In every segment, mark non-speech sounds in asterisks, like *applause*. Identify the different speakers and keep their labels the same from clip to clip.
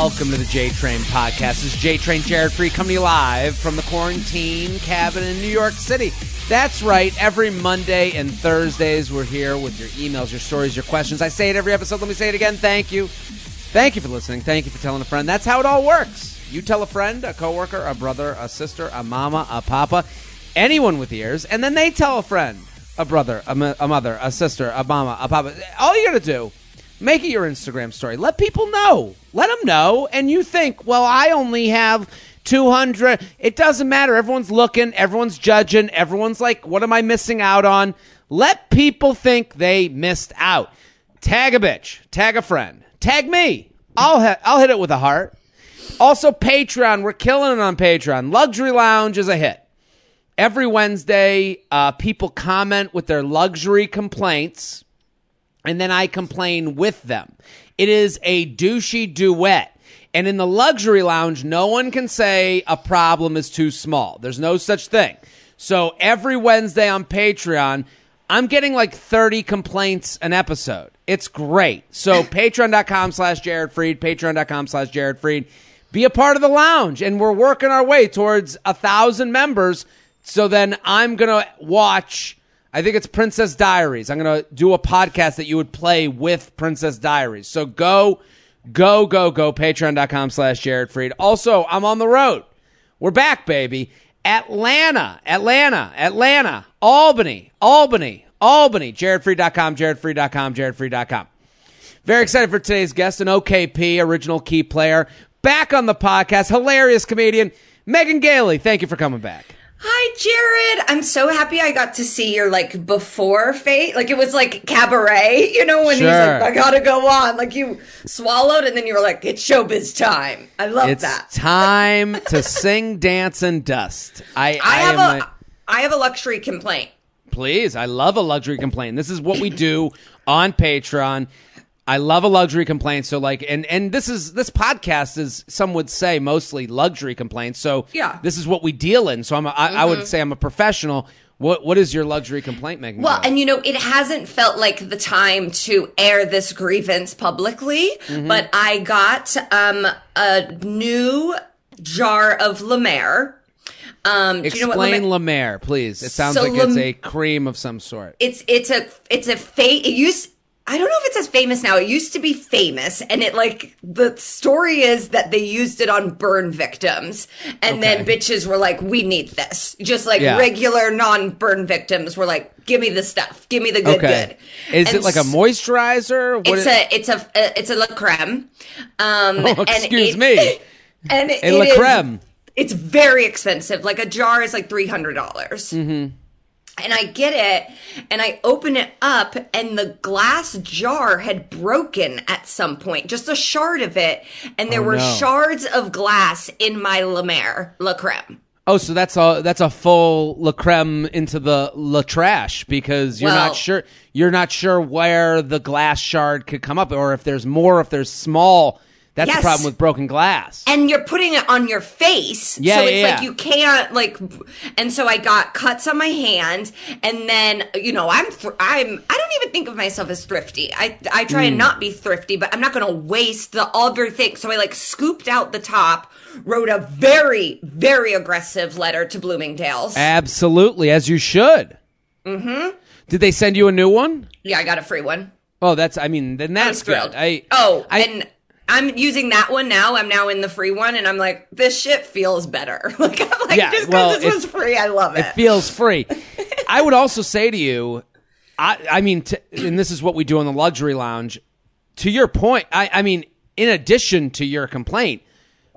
Speaker 1: welcome to the J Train podcast. This is J Train Jared Freid coming live from the quarantine cabin in New York City. That's right. Every Monday and Thursdays, we're here with your emails, your stories, your questions. I say it every episode. Let me say it again. Thank you. Thank you for listening. Thank you for telling a friend. That's how it all works. You tell a friend, a coworker, a brother, a sister, a mama, a papa, anyone with ears, and then they tell a friend, a brother, a, a mother, a sister, a mama, a papa. All you got to do Make it your Instagram story. Let people know. Let them know. And you think, well, I only have 200. It doesn't matter. Everyone's looking, everyone's judging, everyone's like, what am I missing out on? Let people think they missed out. Tag a bitch, tag a friend, tag me. I'll, ha- I'll hit it with a heart. Also, Patreon. We're killing it on Patreon. Luxury Lounge is a hit. Every Wednesday, uh, people comment with their luxury complaints and then I complain with them. It is a douchey duet. And in the luxury lounge, no one can say a problem is too small. There's no such thing. So every Wednesday on Patreon, I'm getting like 30 complaints an episode. It's great. So *laughs* patreon.com slash Jared Freid, patreon.com slash Jared Freid. Be a part of the lounge. And we're working our way towards a thousand members. So then I'm going to watch I think it's Princess Diaries. I'm going to do a podcast that you would play with Princess Diaries. So go, go, go, go. Patreon.com slash Jared Freid. Also, I'm on the road. We're back, baby. Atlanta, Atlanta, Atlanta, Albany, Albany, Albany. JaredFreid.com, JaredFreid.com, JaredFreid.com. Very excited for today's guest, an OKP, original key player, back on the podcast, hilarious comedian, Megan Gailey. Thank you for coming back.
Speaker 2: Hi, Jared. I'm so happy I got to see your like before fate. Like it was like cabaret, you know, when
Speaker 1: Sure.
Speaker 2: he's like, I gotta go on. Like you swallowed and then you were like, it's showbiz time. I love
Speaker 1: It's
Speaker 2: that.
Speaker 1: time *laughs* to sing, dance, and dust. I,
Speaker 2: I have
Speaker 1: am
Speaker 2: a, I have a luxury complaint.
Speaker 1: Please, I love a luxury complaint. This is what we do on Patreon. I love a luxury complaint. So like, and and this is this podcast is some would say mostly luxury complaints. So
Speaker 2: Yeah. Mm-hmm.
Speaker 1: this is what we deal in. So I'm a, I, I would say I'm a professional. What what is your luxury complaint, Megan?
Speaker 2: Well, and you know, it hasn't felt like the time to air this grievance publicly,
Speaker 1: Mm-hmm.
Speaker 2: but I got um, a new jar of La Mer. Um, do you know La
Speaker 1: explain
Speaker 2: Mer-
Speaker 1: La Mer, please. It sounds
Speaker 2: So
Speaker 1: like it's a cream of some sort.
Speaker 2: it's it's a it's a fate. It used I don't know if it's as famous now. It used to be famous, and it like the story is that they used it on burn victims, and then bitches were like, "We need this." Just like
Speaker 1: Yeah.
Speaker 2: regular non-burn victims were like, "Give me the stuff. Give me the good
Speaker 1: Okay,
Speaker 2: good."
Speaker 1: is
Speaker 2: And
Speaker 1: it like a moisturizer? What
Speaker 2: It's
Speaker 1: is-
Speaker 2: a it's a uh, it's a la creme. Um,
Speaker 1: Oh,
Speaker 2: and
Speaker 1: excuse
Speaker 2: it-
Speaker 1: me. *laughs*
Speaker 2: And it,
Speaker 1: A La
Speaker 2: it is-
Speaker 1: Creme.
Speaker 2: it's very expensive. Like a jar is like three hundred dollars.
Speaker 1: Mm-hmm.
Speaker 2: And I get it, and I open it up, and the glass jar had broken at some point, just a shard of it, and there
Speaker 1: Oh,
Speaker 2: were
Speaker 1: no.
Speaker 2: shards of glass in my La Mer La Creme.
Speaker 1: Oh, so that's a that's a full la creme into the la trash because you're
Speaker 2: Well-
Speaker 1: not sure you're not sure where the glass shard could come up or if there's more if there's small. That's the problem with broken glass.
Speaker 2: and you're putting it on your face.
Speaker 1: Yeah,
Speaker 2: so
Speaker 1: yeah,
Speaker 2: it's like
Speaker 1: yeah.
Speaker 2: you can't like and so I got cuts on my hand and then you know, I'm thr- I'm I don't even think of myself as thrifty. I I try
Speaker 1: Hmm.
Speaker 2: and not be thrifty, but I'm not going to waste the other thing. So I like scooped out the top, wrote a very very aggressive letter to Bloomingdale's.
Speaker 1: Absolutely, as you should. Mm-hmm. Did they send you a new one?
Speaker 2: yeah, I got a free one.
Speaker 1: Oh, that's. I mean, then that's good. I
Speaker 2: oh,
Speaker 1: I,
Speaker 2: and I'm using that one now. I'm now in the free one, and I'm like, this shit feels better. *laughs* like, I'm like,
Speaker 1: Yeah,
Speaker 2: just because
Speaker 1: well,
Speaker 2: this
Speaker 1: it-
Speaker 2: was free, I love it.
Speaker 1: it feels free. *laughs* I would also say to you, I, I mean, t- and this is what we do in the luxury lounge. To your point, I, I mean, in addition to your complaint,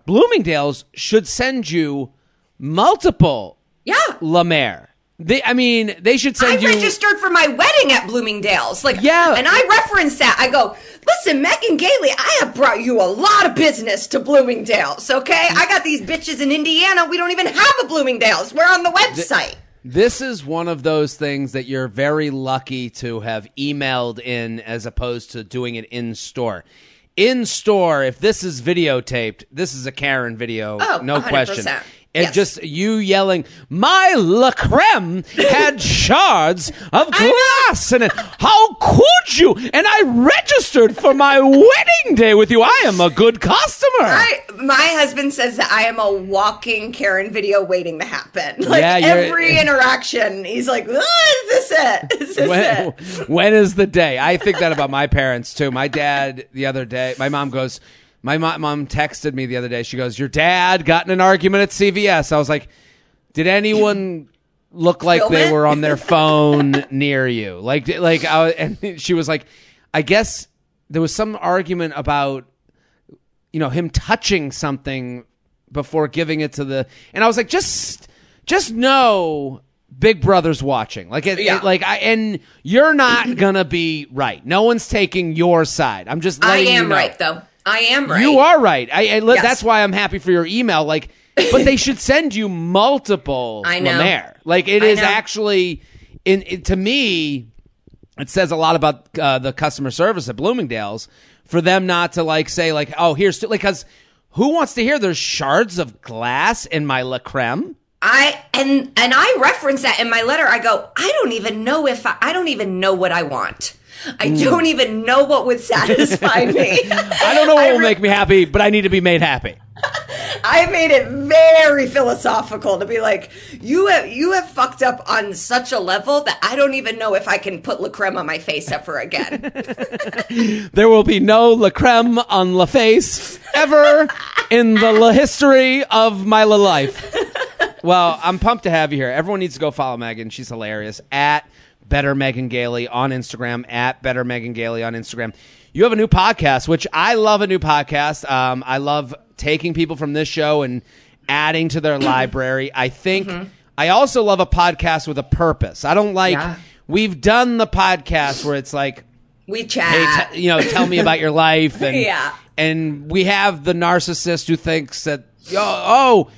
Speaker 1: Bloomingdale's should send you multiple
Speaker 2: yeah.
Speaker 1: La Mer. They, I mean, they should
Speaker 2: I
Speaker 1: send you.
Speaker 2: registered for my wedding at Bloomingdale's. Like,
Speaker 1: Yeah.
Speaker 2: And I reference that. I go, listen, Megan Gailey, I have brought you a lot of business to Bloomingdale's, okay? I got these bitches in Indiana. We don't even have a Bloomingdale's. We're on the website.
Speaker 1: This is one of those things that you're very lucky to have emailed in as opposed to doing it in store. In store, if this is videotaped, this is a Karen video,
Speaker 2: Oh,
Speaker 1: no
Speaker 2: 100%.
Speaker 1: question. And
Speaker 2: Yes.
Speaker 1: just you yelling, "My La Creme had *laughs* shards of glass in it. How could you?" And I registered for my wedding day with you. I am a good customer.
Speaker 2: I, my husband says that I am a walking Karen video waiting to happen. *laughs* Like
Speaker 1: Yeah,
Speaker 2: every *laughs* interaction, he's like, "Ah, "Is this it? Is this
Speaker 1: when,
Speaker 2: it?"
Speaker 1: when is the day? I think that about my parents too. My dad the other day, my mom goes, my mom texted me the other day. She goes, "Your dad got in an argument at CVS." I was like, "Did anyone look like
Speaker 2: Film
Speaker 1: they
Speaker 2: it?
Speaker 1: were on their *laughs* phone near you?" Like, like, I, and she was like, "I guess there was some argument about." you know him touching something before giving it to the and i was like just just know big brother's watching like it,
Speaker 2: Yeah.
Speaker 1: it- like i and you're not gonna be right no one's taking your side i'm just
Speaker 2: I
Speaker 1: letting you
Speaker 2: am
Speaker 1: know.
Speaker 2: right though. I am right.
Speaker 1: you are right I, I
Speaker 2: Yes.
Speaker 1: that's why i'm happy for your email like *laughs* but they should send you multiple
Speaker 2: I know.
Speaker 1: La Mer. like it
Speaker 2: I
Speaker 1: is
Speaker 2: know.
Speaker 1: actually in it, to me it says a lot about uh, the customer service at Bloomingdale's for them not to like say like, oh, here's like because who wants to hear there's shards of glass in my La Creme?
Speaker 2: I and and I reference that in my letter. I go, I don't even know if I, I don't even know what I want. I
Speaker 1: Hmm.
Speaker 2: don't even know what would satisfy *laughs* me.
Speaker 1: I don't know what
Speaker 2: I
Speaker 1: will
Speaker 2: re-
Speaker 1: make me happy, but I need to be made happy. *laughs*
Speaker 2: I made it very philosophical to be like, you have you have fucked up on such a level that I don't even know if I can put La Creme on my face ever again. *laughs*
Speaker 1: There will be no La Creme on La Face ever in the La history of my La life. Well, I'm pumped to have you here. Everyone needs to go follow Megan. She's hilarious. At Better Megan Gailey on Instagram. At Better Megan Gailey on Instagram. You have a new podcast, which I love a new podcast. Um, I love taking people from this show and adding to their *clears throat* library. I think I also love a podcast with a purpose. I don't like,
Speaker 2: Yeah.
Speaker 1: we've done the podcast where it's like,
Speaker 2: We chat.
Speaker 1: hey, t- you know, tell me about your *laughs* life, and
Speaker 2: Yeah.
Speaker 1: and we have the narcissist who thinks that oh, oh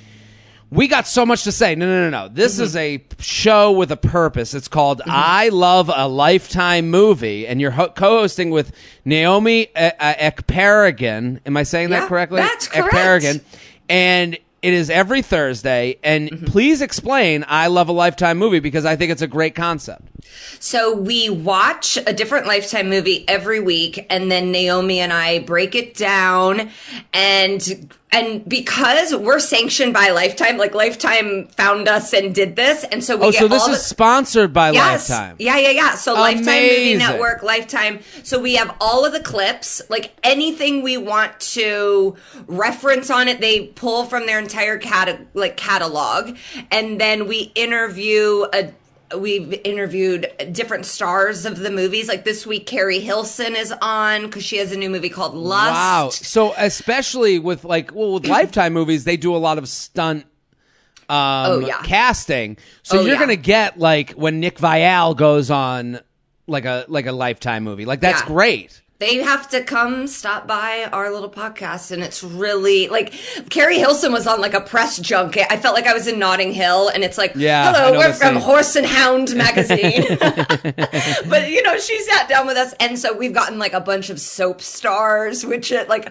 Speaker 1: we got so much to say. No, no, no, no. This is a show with a purpose. It's called I Love a Lifetime Movie, and you're ho- co-hosting with Naomi uh, uh, Ekperigin. Am I saying that correctly?
Speaker 2: that's correct.
Speaker 1: Ekperigin. And it is every Thursday. And please explain I Love a Lifetime Movie because I think it's a great concept.
Speaker 2: So we watch a different Lifetime movie every week, and then Naomi and I break it down. And and because we're sanctioned by Lifetime, like Lifetime found us and did this, and so we
Speaker 1: Oh, so this is sponsored by
Speaker 2: Yes.
Speaker 1: Lifetime.
Speaker 2: Yeah, yeah, yeah. So Lifetime Movie Network, Lifetime. So we have all of the clips, like anything we want to reference on it, they pull from their entire cata- like catalog, and then we interview a. We've interviewed different stars of the movies. Like this week, Keri Hilson is on because she has a new movie called Lust.
Speaker 1: Wow. So especially with like well with *clears throat* Lifetime movies, they do a lot of stunt um
Speaker 2: Oh, yeah.
Speaker 1: casting. So
Speaker 2: Oh,
Speaker 1: you're
Speaker 2: yeah.
Speaker 1: gonna get like when Nick Viall goes on like a like a Lifetime movie. Like that's
Speaker 2: Yeah.
Speaker 1: great.
Speaker 2: They have to come stop by our little podcast and it's really like Keri Hilson was on like a press junket. I felt like I was in Notting Hill and it's like,
Speaker 1: Yeah,
Speaker 2: hello, we're from
Speaker 1: scene.
Speaker 2: Horse and Hound *laughs* magazine. *laughs* *laughs* but you know, she sat down with us and so we've gotten like a bunch of soap stars, which it like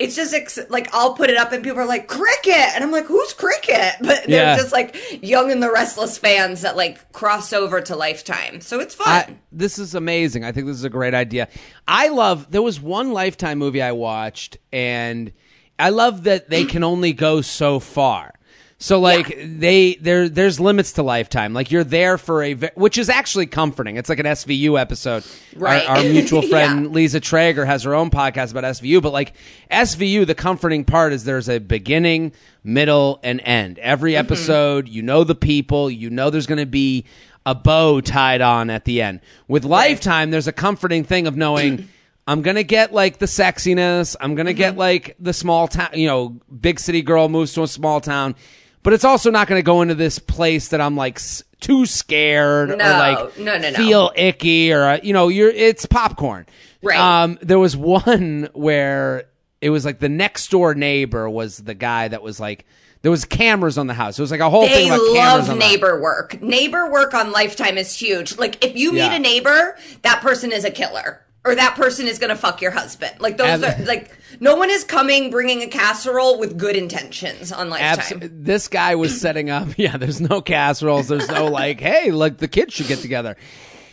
Speaker 2: it's just ex- like I'll put it up and people are like cricket and I'm like, who's cricket? But they're
Speaker 1: Yeah.
Speaker 2: just like young and the restless fans that like cross over to Lifetime. So it's fun.
Speaker 1: I, this is amazing. I think this is a great idea. I love. There was one Lifetime movie I watched, and I love that they can *clears throat* only go so far. So like they there there's limits to Lifetime. Like you're there for a which is actually comforting. It's like an SVU episode. Our-
Speaker 2: Right.
Speaker 1: Our, mutual *laughs* friend
Speaker 2: Yeah.
Speaker 1: Lisa Treyger has her own podcast about SVU, but like SVU, the comforting part is there's a beginning, middle, and end. Every
Speaker 2: Mm-hmm.
Speaker 1: episode, you know the people, you know there's going to be a bow tied on at the end. With Lifetime, there's a comforting thing of knowing *clears throat* I'm going to get like the sexiness, I'm going to
Speaker 2: Mm-hmm.
Speaker 1: get like the small town, you know, big city girl moves to a small town. But it's also not going to go into this place that I'm like s- too scared or like
Speaker 2: no, no, no.
Speaker 1: feel icky or uh, you know you're it's popcorn
Speaker 2: Right.
Speaker 1: um there was *laughs* one where it was like the next door neighbor was the guy that was like there was cameras on the house it was like a whole
Speaker 2: They
Speaker 1: thing about cameras
Speaker 2: love
Speaker 1: on the
Speaker 2: neighbor work. Neighbor work on Lifetime is huge. Like if you meet
Speaker 1: Yeah.
Speaker 2: a neighbor, that person is a killer. or that person is going to fuck your husband. Like those
Speaker 1: Ab-
Speaker 2: are like no one is coming bringing a casserole with good intentions on Lifetime.
Speaker 1: Abs- this guy was *clears throat* setting up. *laughs* Yeah, there's no casseroles. There's no like, *laughs* hey, like the kids should get together.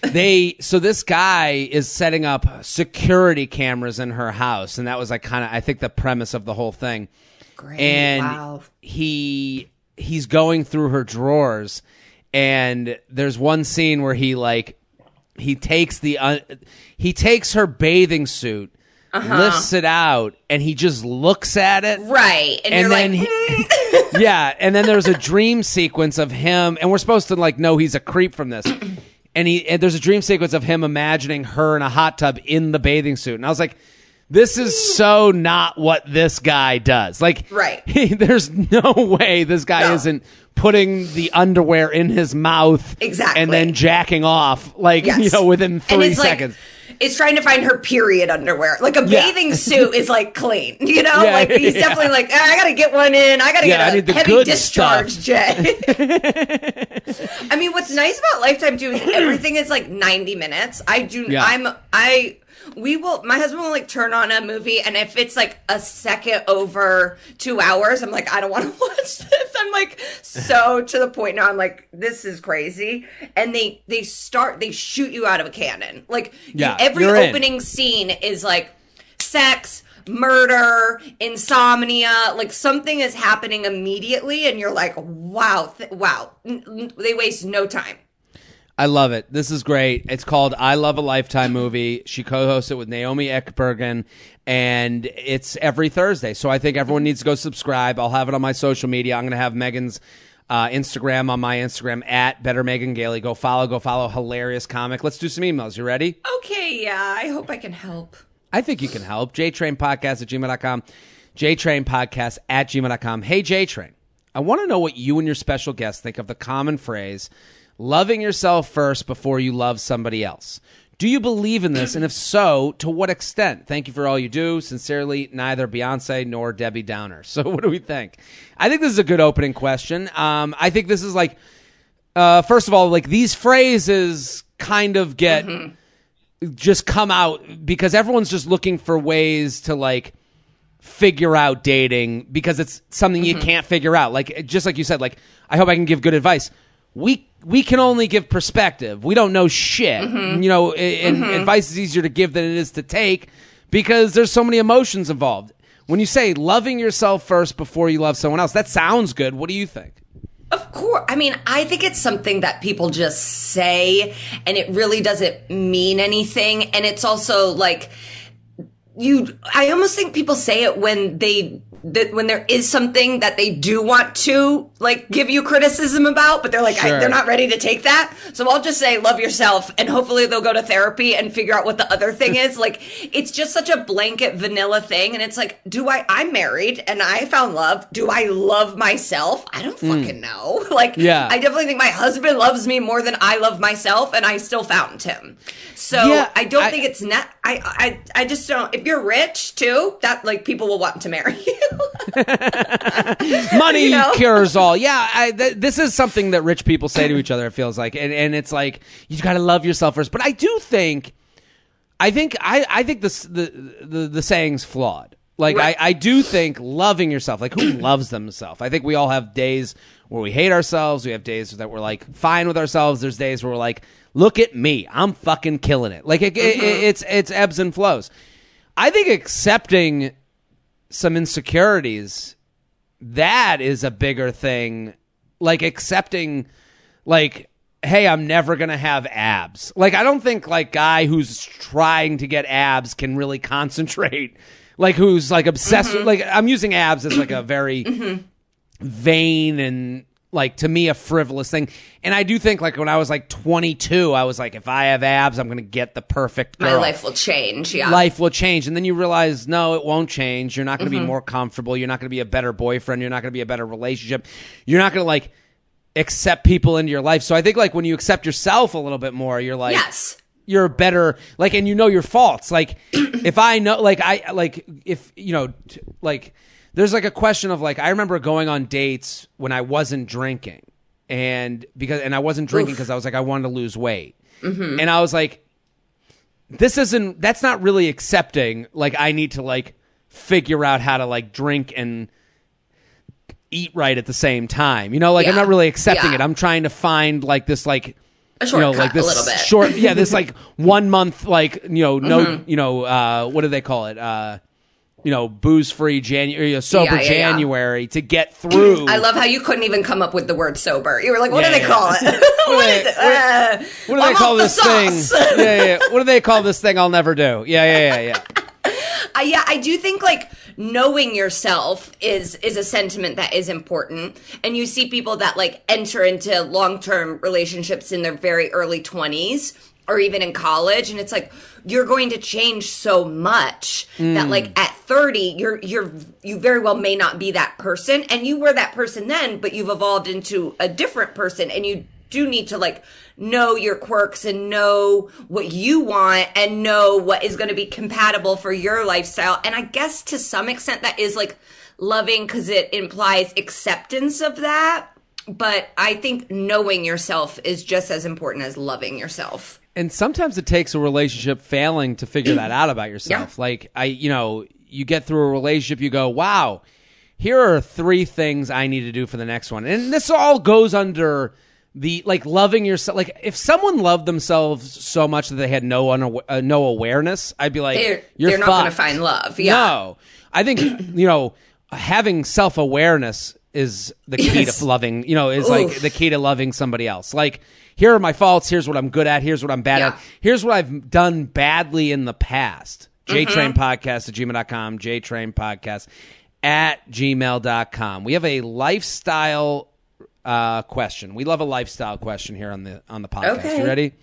Speaker 1: They so this guy is setting up security cameras in her house, and that was like kind of I think the premise of the whole thing.
Speaker 2: Great.
Speaker 1: And
Speaker 2: wow.
Speaker 1: he he's going through her drawers, and there's one scene where he like he takes the uh, he takes her bathing suit. Lifts it out and he just looks at it
Speaker 2: Right. And,
Speaker 1: and then
Speaker 2: like,
Speaker 1: he- *laughs* yeah, and then there's a dream sequence of him, and we're supposed to like know he's a creep from this. And he and there's a dream sequence of him imagining her in a hot tub in the bathing suit, and I was like, "This is so not what this guy does." Like,
Speaker 2: Right. *laughs*
Speaker 1: he- there's no way this guy
Speaker 2: No.
Speaker 1: isn't putting the underwear in his mouth,
Speaker 2: Exactly.
Speaker 1: and then jacking off, like
Speaker 2: Yes.
Speaker 1: you know, within three seconds.
Speaker 2: Like, it's trying to find her period underwear. Like a
Speaker 1: Yeah.
Speaker 2: bathing suit is like clean, *laughs* you know.
Speaker 1: Yeah,
Speaker 2: like he's
Speaker 1: yeah.
Speaker 2: definitely like, "Ah, I gotta get one in. I gotta
Speaker 1: I
Speaker 2: get a
Speaker 1: the
Speaker 2: heavy discharge,
Speaker 1: stuff.
Speaker 2: Jay. *laughs* I mean, what's nice about Lifetime too is everything is like ninety minutes. I do. I'm. I. We will. My husband will like turn on a movie, and if it's like a second over two hours, I'm like, I don't want to *laughs* watch this. I'm like so to the point now. I'm like, this is crazy. And they they start they shoot you out of a cannon. Like
Speaker 1: Yeah,
Speaker 2: every
Speaker 1: you're in.
Speaker 2: opening scene is like sex. Murder, insomnia, like something is happening immediately, and you're like, "Wow, th- wow!" N- n- they waste no time.
Speaker 1: I love it. This is great. It's called I Love a Lifetime movie. She co-hosts it with Naomi Ekperigin, and it's every Thursday. So I think everyone needs to go subscribe. I'll have it on my social media. I'm going to have Megan's uh, Instagram on my Instagram at Better Megan Gailey. Go follow. Go follow. Hilarious comic. Let's do some emails. You ready?
Speaker 2: Okay, yeah, I hope I can help.
Speaker 1: I think you can help. JTrainPodcast at gmail.com. JTrainPodcast at gmail.com. Hey, JTrain. I want to know what you and your special guest think of the common phrase, loving yourself first before you love somebody else. Do you believe in this? And if so, to what extent? Thank you for all you do. Sincerely, neither Beyonce nor Debbie Downer. *laughs* So, what do we think? I think this is a good opening question. Um, I think this is like, uh, first of all, like these phrases kind of get just come out because everyone's just looking for ways to like figure out dating because it's something you can't figure out. Like just like you said, like I hope I can give good advice. We we can only give perspective. We don't know shit. Mm-hmm. You know, and mm-hmm. advice is easier to give than it is to take because there's so many emotions involved. When you say loving yourself first before you love someone else, that sounds good. What do you think?
Speaker 2: Of course. I mean, I think it's something that people just say and it really doesn't mean anything. And it's also like, you, I almost think people say it when they, that when there is something that they do want to like give you criticism about, but they're like, I,
Speaker 1: Sure.
Speaker 2: they're not ready to take that. So I'll just say, love yourself. And hopefully they'll go to therapy and figure out what the other thing is. Like, it's just such a blanket vanilla thing. And it's like, do I, I'm married and I found love. Do I love myself? I don't hmm. fucking know. *laughs* Like,
Speaker 1: Yeah.
Speaker 2: I definitely think my husband loves me more than I love myself, and I still found him. So
Speaker 1: Yeah,
Speaker 2: I don't
Speaker 1: I-
Speaker 2: think it's not. I, I I just don't. If you're rich too, that like people will want to marry you. *laughs*
Speaker 1: money
Speaker 2: You know?
Speaker 1: cures all. Yeah, I, th- this is something that rich people say to each other. It feels like, and and it's like you got to love yourself first. But I do think, I think I I think this the the the saying's flawed. Like
Speaker 2: Right.
Speaker 1: I I do think loving yourself. Like who *clears throat* loves themselves? I think we all have days where we hate ourselves. We have days that we're like fine with ourselves. There's days where we're like, look at me, I'm fucking killing it. Like it, it, mm-hmm. it's it's ebbs and flows. I think accepting some insecurities that is a bigger thing. Like accepting like hey i'm never gonna have abs. Like i don't think like guy who's trying to get abs can really *laughs* concentrate. Like who's like obsessed mm-hmm. with like i'm using abs as like a very mm-hmm. vain and like to me a frivolous thing and i do think like when i was like 22 i was like if i have abs i'm gonna get the perfect girl
Speaker 2: My life will change. Yeah.
Speaker 1: life will change and then you realize no it won't change you're not going to
Speaker 2: Mm-hmm.
Speaker 1: be more comfortable you're not going to be a better boyfriend you're not going to be a better relationship you're not going to like accept people into your life so i think like when you accept yourself a little bit more you're like
Speaker 2: yes.
Speaker 1: you're better like and you know your faults like *clears throat* if i know like i like if you know t- like there's like a question of like i remember going on dates when i wasn't drinking and because and i wasn't drinking because i was like i wanted to lose weight and i was like this isn't that's not really accepting like I need to like figure out how to like drink and eat right at the same time. You know, like I'm not really accepting
Speaker 2: Yeah.
Speaker 1: it. I'm trying to find like this like you know, like this
Speaker 2: a little bit.
Speaker 1: short yeah, this *laughs* like one month like, you know, no
Speaker 2: Mm-hmm.
Speaker 1: you know, uh what do they call it? Uh you know, booze free January, sober
Speaker 2: Yeah, yeah, yeah.
Speaker 1: January to get through.
Speaker 2: I love how you couldn't even come up with the word sober. You were like, what
Speaker 1: Yeah,
Speaker 2: do they
Speaker 1: yeah.
Speaker 2: call *laughs* it?
Speaker 1: What
Speaker 2: is
Speaker 1: they-
Speaker 2: it? Uh,
Speaker 1: what do
Speaker 2: I'm
Speaker 1: they call this thing?
Speaker 2: sauce. *laughs*
Speaker 1: yeah, yeah, yeah. What do they call this thing I'll never do? Yeah, yeah, yeah, yeah.
Speaker 2: I, *laughs* yeah, I do think like knowing yourself is is a sentiment that is important. And you see people that like enter into long term relationships in their very early twenties or even in college, and it's like you're going to change so much that like mm. at 30 you're you're you very well may not be that person and you were that person then but you've evolved into a different person and you do need to like know your quirks and know what you want and know what is going to be compatible for your lifestyle. And I guess to some extent that is like loving because it implies acceptance of that. But I think knowing yourself is just as important as loving yourself.
Speaker 1: And sometimes it takes a relationship failing to figure that out about yourself.
Speaker 2: Yeah.
Speaker 1: Like I, you know, you get through a relationship, you go, "Wow, here are three things I need to do for the next one." And this all goes under the like loving yourself. Like if someone loved themselves so much that they had no uh, no awareness, I'd be like,
Speaker 2: They're,
Speaker 1: "You're
Speaker 2: they're not going to find love. Yeah.
Speaker 1: No, I think you know having self awareness is the key
Speaker 2: Yes.
Speaker 1: to loving. You know, is like the key to loving somebody else. Like here are my faults. Here's what I'm good at. Here's what I'm bad
Speaker 2: Yeah.
Speaker 1: at. Here's what I've done badly in the past.
Speaker 2: Mm-hmm.
Speaker 1: JTrain Podcast at gmail.com. JTrain Podcast at gmail.com. We have a lifestyle uh, question. We love a lifestyle question here on the on the podcast.
Speaker 2: Okay.
Speaker 1: You ready?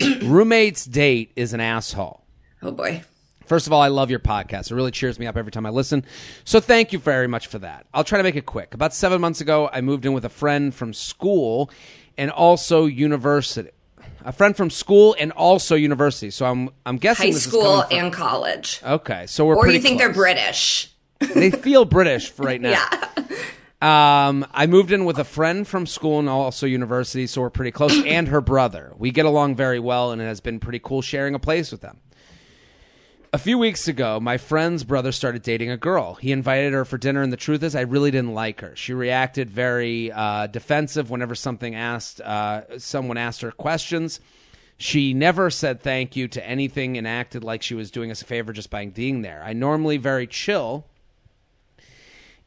Speaker 1: *clears throat* Roommate's date is an asshole.
Speaker 2: Oh boy.
Speaker 1: First of all, I love your podcast. It really cheers me up every time I listen. So thank you very much for that. I'll try to make it quick. About seven months ago, I moved in with a friend from school and also university. A friend from school and also university. So I'm I'm guessing
Speaker 2: High school and college.
Speaker 1: okay. So we're
Speaker 2: Or you think they're. British.
Speaker 1: They feel British for right *laughs* now.
Speaker 2: Yeah.
Speaker 1: Um, I moved in with a friend from school and also university, so we're pretty close, *clears throat* and her brother. We get along very well, and it has been pretty cool sharing a place with them. A few weeks ago, my friend's brother started dating a girl. He invited her for dinner, and the truth is, I really didn't like her. She reacted very uh, defensive whenever something asked, uh, someone asked her questions. She never said thank you to anything and acted like she was doing us a favor just by being there. I normally very chill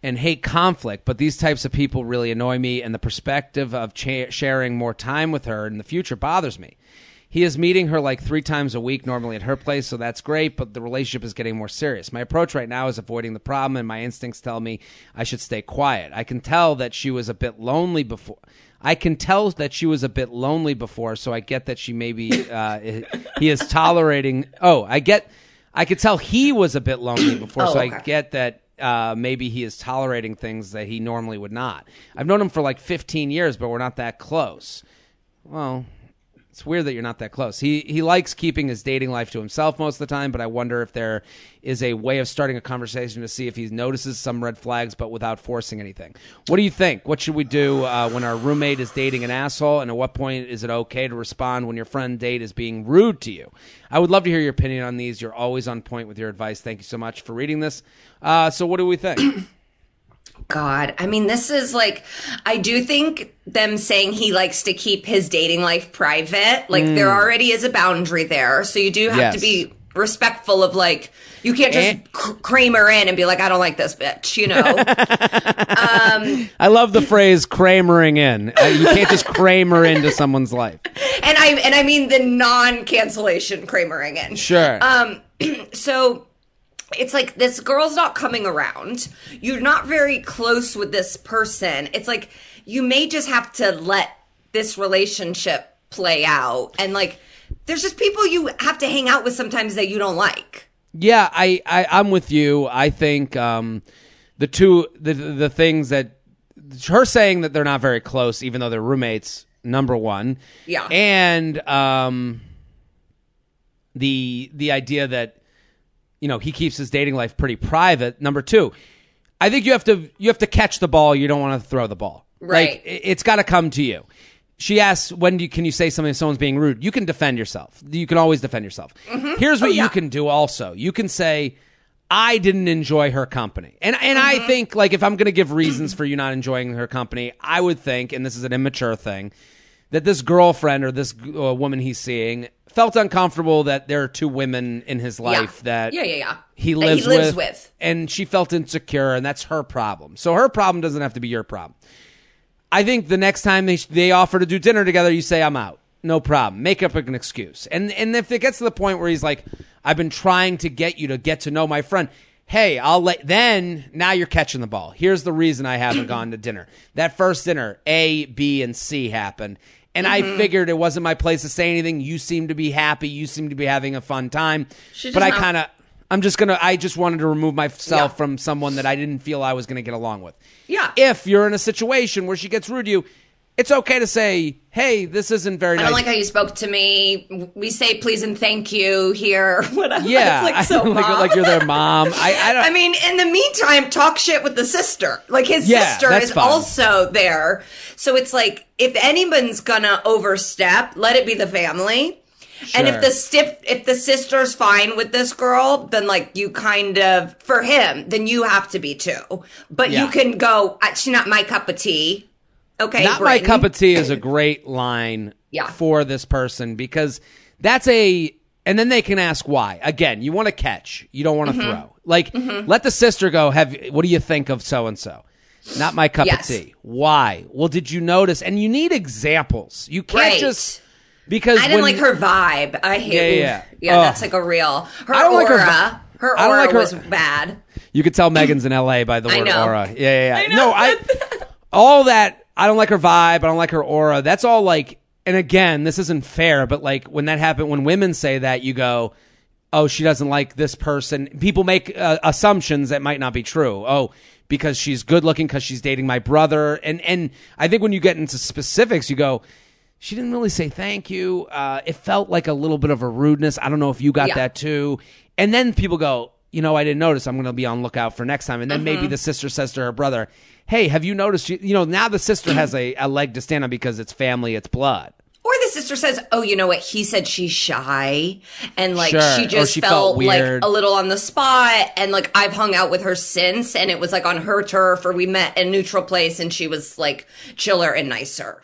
Speaker 1: and hate conflict, but these types of people really annoy me, and the perspective of cha- sharing more time with her in the future bothers me. He is meeting her like three times a week normally at her place, so that's great, but the relationship is getting more serious. My approach right now is avoiding the problem, and my instincts tell me I should stay quiet. I can tell that she was a bit lonely before. I can tell that she was a bit lonely before, so I get that she maybe uh, he is tolerating. Oh, I get. I could tell he was a bit lonely before,
Speaker 2: Oh,
Speaker 1: so I get that uh, maybe he is tolerating things that he normally would not. I've known him for like 15 years, but we're not that close. Well, it's weird that you're not that close. He he likes keeping his dating life to himself most of the time, but I wonder if there is a way of starting a conversation to see if he notices some red flags, but without forcing anything. What do you think? What should we do uh, when our roommate is dating an asshole, and at what point is it okay to respond when your friend date is being rude to you? I would love to hear your opinion on these. You're always on point with your advice. Thank you so much for reading this. Uh, so, what do we think?
Speaker 2: God, I mean, this is like, I do think them saying he likes to keep his dating life private, like, there already is a boundary there. So you do have
Speaker 1: Mm. Yes.
Speaker 2: to be respectful of, like, you can't just cr- Kramer in and be like, I don't like this bitch, you know? *laughs*
Speaker 1: um, I love the phrase "Kramering in." You can't just Kramer into someone's life.
Speaker 2: and I, and I mean the non cancellation Kramering in.
Speaker 1: Sure.
Speaker 2: Um, *clears throat* so it's like this girl's not coming around. You're not very close with this person. It's like you may just have to let this relationship play out. And like, there's just people you have to hang out with sometimes that you don't like.
Speaker 1: Yeah, I, I I'm with you. I think um, the two the the things that her saying that they're not very close, even though they're roommates. Number one,
Speaker 2: Yeah.
Speaker 1: and um, the the idea that you know he keeps his dating life pretty private. Number two, I think you have to you have to catch the ball. You don't want to throw the ball.
Speaker 2: Right.
Speaker 1: Like, it- it's got to come to you. she asks, when do you, can you say something if someone's being rude? You can defend yourself. You can always defend yourself. Here's what
Speaker 2: Oh, yeah.
Speaker 1: you can do also. You can say, I didn't enjoy her company. And and I
Speaker 2: Mm-hmm.
Speaker 1: think like if I'm going to give reasons for you not enjoying her company, I would think and this is an immature thing that this girlfriend or this uh, woman he's seeing felt uncomfortable that there are two women in his life that
Speaker 2: yeah, yeah, yeah.
Speaker 1: he lives,
Speaker 2: he lives
Speaker 1: with,
Speaker 2: with.
Speaker 1: and she felt insecure and that's her problem. So her problem doesn't have to be your problem. I think the next time they they offer to do dinner together, you say I'm out. No problem. Make up an excuse. And and if it gets to the point where he's like, I've been trying to get you to get to know my friend. Hey, I'll let then now you're catching the ball. Here's the reason I haven't gone to dinner. That first dinner, A, B, and C happened. And I
Speaker 2: Mm-hmm.
Speaker 1: figured it wasn't my place to say anything. You seem to be happy. You seem to be having a fun time. But I kind of I'm just gonna. I just wanted to remove myself
Speaker 2: Yeah.
Speaker 1: from someone that I didn't feel I was gonna get along with.
Speaker 2: Yeah.
Speaker 1: If you're in a situation where she gets rude to you, it's okay to say, "Hey, this isn't very
Speaker 2: I
Speaker 1: nice."
Speaker 2: don't like how you spoke to me. We say please and thank you here. *laughs* Whatever.
Speaker 1: yeah,
Speaker 2: It's like so
Speaker 1: like, like you're their mom. I, I don't.
Speaker 2: I mean, in the meantime, talk shit with the sister. Like his
Speaker 1: Yeah,
Speaker 2: sister is
Speaker 1: fine.
Speaker 2: also there. So it's like if anyone's gonna overstep, let it be the family. And if the stiff, if the sister's fine with this girl, then like you kind of for him, then you have to be too. But
Speaker 1: Yeah.
Speaker 2: you can go. "Uh, She's not my cup of tea. Okay,
Speaker 1: not my cup of tea is a *laughs* great line
Speaker 2: Yeah.
Speaker 1: for this person because that's a and then they can ask why. Again, you want to catch, you don't want to
Speaker 2: Mm-hmm.
Speaker 1: throw. Like let the sister go, have what do you think of so and so? Not my cup
Speaker 2: Yes.
Speaker 1: of tea. Why? Well, did you notice? And you need examples. You can't
Speaker 2: Right.
Speaker 1: just because
Speaker 2: I didn't
Speaker 1: when-
Speaker 2: like her vibe. I hate.
Speaker 1: Yeah,
Speaker 2: Yeah,
Speaker 1: yeah.
Speaker 2: That's like a real. Her
Speaker 1: I don't like her
Speaker 2: aura. Her,
Speaker 1: I don't
Speaker 2: aura
Speaker 1: like her-
Speaker 2: was bad.
Speaker 1: You could tell Megan's in LA by the *laughs* word aura. Yeah, yeah, yeah.
Speaker 2: I know.
Speaker 1: No, I *laughs* all that I don't like her vibe, I don't like her aura. That's all like and again, this isn't fair, but like when that happened when women say that, you go, "Oh, she doesn't like this person." People make uh, assumptions that might not be true. Oh, because she's good looking cuz she's dating my brother. And and I think when you get into specifics, you go, she didn't really say thank you. Uh, it felt like a little bit of a rudeness. I don't know if you got
Speaker 2: Yeah.
Speaker 1: that too. And then people go, you know, I didn't notice. I'm going to be on lookout for next time. And then
Speaker 2: Mm-hmm.
Speaker 1: maybe the sister says to her brother, hey, have you noticed? You, you know, now the sister has a, a leg to stand on because it's family, it's blood.
Speaker 2: Or the sister says, "Oh, you know what? He said she's shy, and like
Speaker 1: Sure.
Speaker 2: she just
Speaker 1: she felt
Speaker 2: felt, like a little on the spot, and like I've hung out with her since, and it was like on her turf, or we met in a neutral place, and she was like chiller and nicer."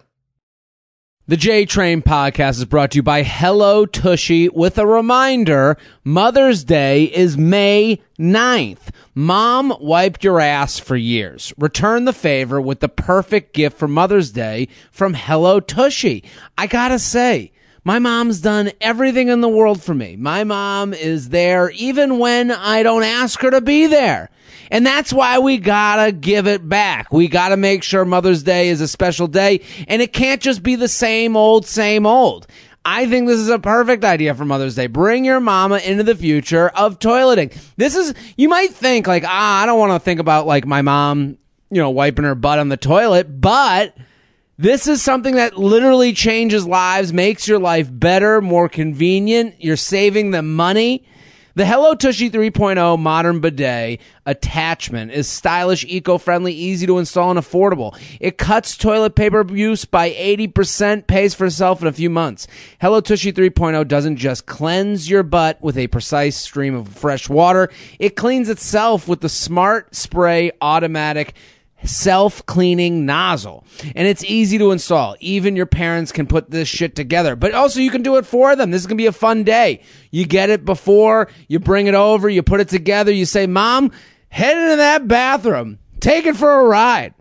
Speaker 1: The J Train podcast is brought to you by Hello Tushy with a reminder Mother's Day is May 9th. Mom wiped your ass for years. Return the favor with the perfect gift for Mother's Day from Hello Tushy. I gotta say, my mom's done everything in the world for me. My mom is there even when I don't ask her to be there. And that's why we gotta give it back. We gotta make sure Mother's Day is a special day and it can't just be the same old, same old. I think this is a perfect idea for Mother's Day. Bring your mama into the future of toileting. This is, you might think like, ah, I don't want to think about like my mom, you know, wiping her butt on the toilet, but this is something that literally changes lives, makes your life better, more convenient. You're saving them money. The Hello Tushy 3.0 modern bidet attachment is stylish, eco-friendly, easy to install, and affordable. It cuts toilet paper use by 80%, pays for itself in a few months. Hello Tushy 3.0 doesn't just cleanse your butt with a precise stream of fresh water, it cleans itself with the smart spray automatic self cleaning nozzle. And it's easy to install. Even your parents can put this shit together. But also, you can do it for them. This is going to be a fun day. You get it before, you bring it over, you put it together, you say, Mom, head into that bathroom, take it for a ride.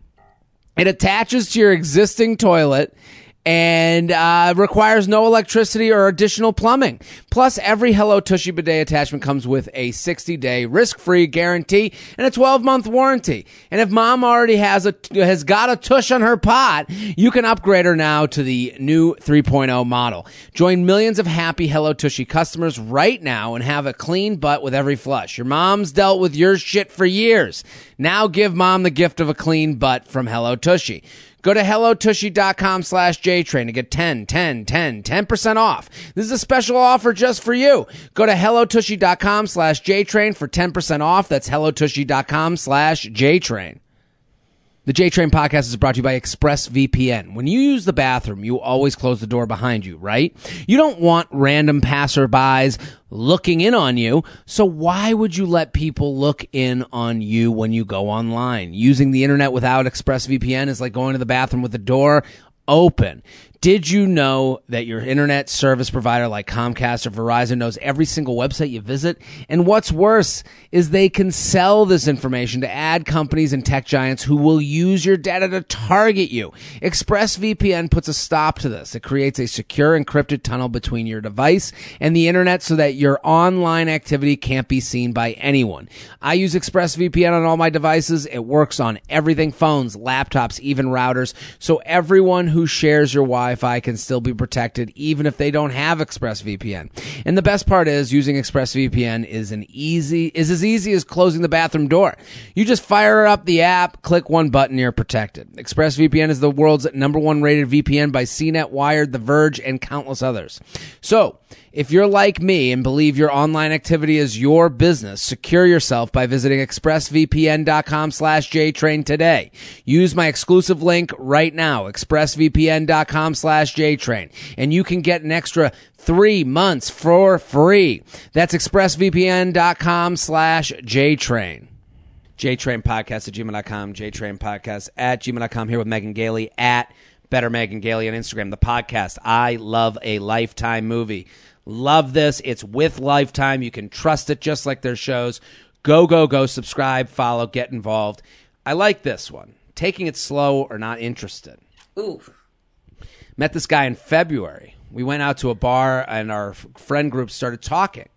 Speaker 1: It attaches to your existing toilet and uh, requires no electricity or additional plumbing. Plus, every Hello Tushy bidet attachment comes with a 60-day risk-free guarantee and a 12-month warranty. And if mom already has a has got a tush on her pot, you can upgrade her now to the new 3.0 model. Join millions of happy Hello Tushy customers right now and have a clean butt with every flush. Your mom's dealt with your shit for years. Now give mom the gift of a clean butt from Hello Tushy. Go to hellotushy.com slash JTrain to get 10, 10, 10, 10% off. This is a special offer just for you. Go to hellotushy.com slash JTrain for 10% off. That's hellotushy.com slash JTrain. The J Train podcast is brought to you by ExpressVPN. When you use the bathroom, you always close the door behind you, right? You don't want random passerbys looking in on you. So why would you let people look in on you when you go online? Using the internet without ExpressVPN is like going to the bathroom with the door open. Did you know that your internet service provider like Comcast or Verizon knows every single website you visit? And what's worse is they can sell this information to ad companies and tech giants who will use your data to target you. ExpressVPN puts a stop to this. It creates a secure encrypted tunnel between your device and the internet so that your online activity can't be seen by anyone. I use ExpressVPN on all my devices. It works on everything, phones, laptops, even routers. So everyone who shares your Wi Wi-Fi can still be protected even if they don't have ExpressVPN. And the best part is using ExpressVPN is an easy is as easy as closing the bathroom door. You just fire up the app, click one button, you're protected. ExpressVPN is the world's number one rated VPN by CNET, Wired, The Verge, and countless others. So if you're like me and believe your online activity is your business, secure yourself by visiting expressvpn.com slash jtrain today. Use my exclusive link right now, expressvpn.com slash jtrain, and you can get an extra three months for free. That's expressvpn.com slash jtrain. JTrain Podcast at gmail.com, JTrain Podcast at gmail.com here with Megan Gailey at Better Megan Gailey on Instagram. The podcast, I Love a Lifetime Movie. Love this. It's with Lifetime. You can trust it just like their shows. Go, go, go. Subscribe, follow, get involved. I like this one. Taking it slow or not interested.
Speaker 2: Ooh.
Speaker 1: Met this guy in February. We went out to a bar and our friend group started talking.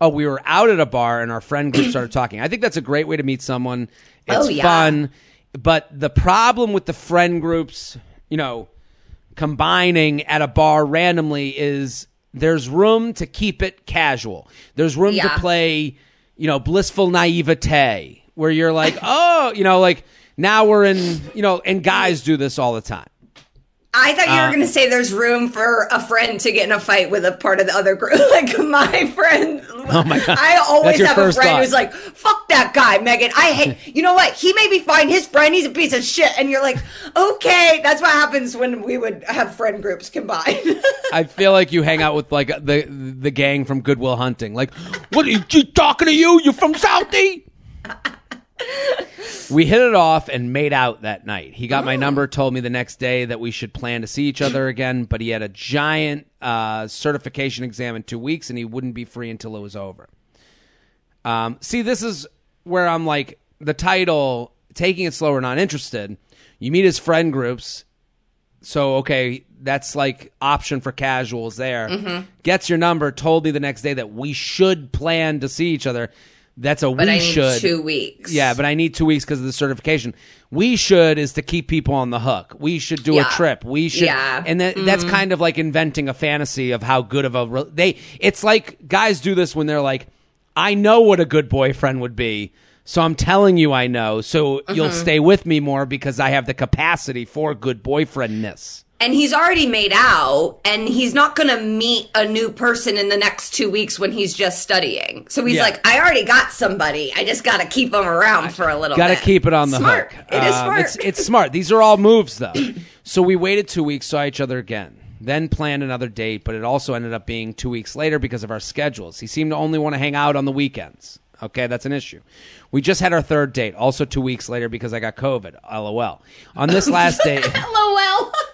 Speaker 1: Oh, we were out at a bar and our friend group started *clears throat* talking. I think that's a great way to meet someone. Oh, it's
Speaker 2: Oh, yeah.
Speaker 1: fun. But the problem with the friend groups, you know, combining at a bar randomly is there's room to keep it casual. There's room
Speaker 2: Yeah.
Speaker 1: to play, you know, blissful naivete where you're like, *laughs* oh, you know, like now we're in, you know, and guys do this all the time.
Speaker 2: I thought you
Speaker 1: Uh,
Speaker 2: were going to say there's room for a friend to get in a fight with a part of the other group. *laughs* Like my friend.
Speaker 1: Oh my God.
Speaker 2: I always have a friend
Speaker 1: thought.
Speaker 2: who's like, fuck that guy, Megan. I hate, *laughs* you know what? He may be fine. His friend, he's a piece of shit. And you're like, okay. That's what happens when we would have friend groups combined. *laughs*
Speaker 1: I feel like you hang out with like the the gang from Good Will Hunting. Like, what are you talking to you? You from Southie? We hit it off and made out that night. He got my number, told me the next day that we should plan to see each other again, but he had a giant uh, certification exam in two weeks and he wouldn't be free until it was over. Um, see, this is where I'm like the title, taking it slow or not interested. You meet his friend groups, so okay, that's like option for casuals there.
Speaker 2: Mm-hmm.
Speaker 1: Gets your number, told me the next day that we should plan to see each other. That's a
Speaker 2: but
Speaker 1: we
Speaker 2: I need
Speaker 1: should.
Speaker 2: two weeks.
Speaker 1: Yeah, but I need two weeks because of the certification. We should is to keep people on the hook. We should do
Speaker 2: Yeah.
Speaker 1: a trip. We should,
Speaker 2: Yeah. Mm-hmm.
Speaker 1: and that's kind of like inventing a fantasy of how good of a they. It's like guys do this when they're like, I know what a good boyfriend would be, so I'm telling you I know, so you'll
Speaker 2: Mm-hmm.
Speaker 1: stay with me more because I have the capacity for good boyfriendness.
Speaker 2: And he's already made out and he's not going to meet a new person in the next two weeks when he's just studying so he's
Speaker 1: Yeah.
Speaker 2: like i already got somebody i just got to keep him around for a little
Speaker 1: Got to
Speaker 2: bit
Speaker 1: keep it on the
Speaker 2: smart.
Speaker 1: hook.
Speaker 2: it is
Speaker 1: Um,
Speaker 2: smart
Speaker 1: It's, it's smart. These are all moves, though. *clears throat* so we waited two weeks, saw each other again, then planned another date, but it also ended up being two weeks later because of our schedules. He seemed to only want to hang out on the weekends. Okay, that's an issue. We just had our third date, also two weeks later because I got COVID. LOL. On this *laughs* last date.
Speaker 2: lol *laughs*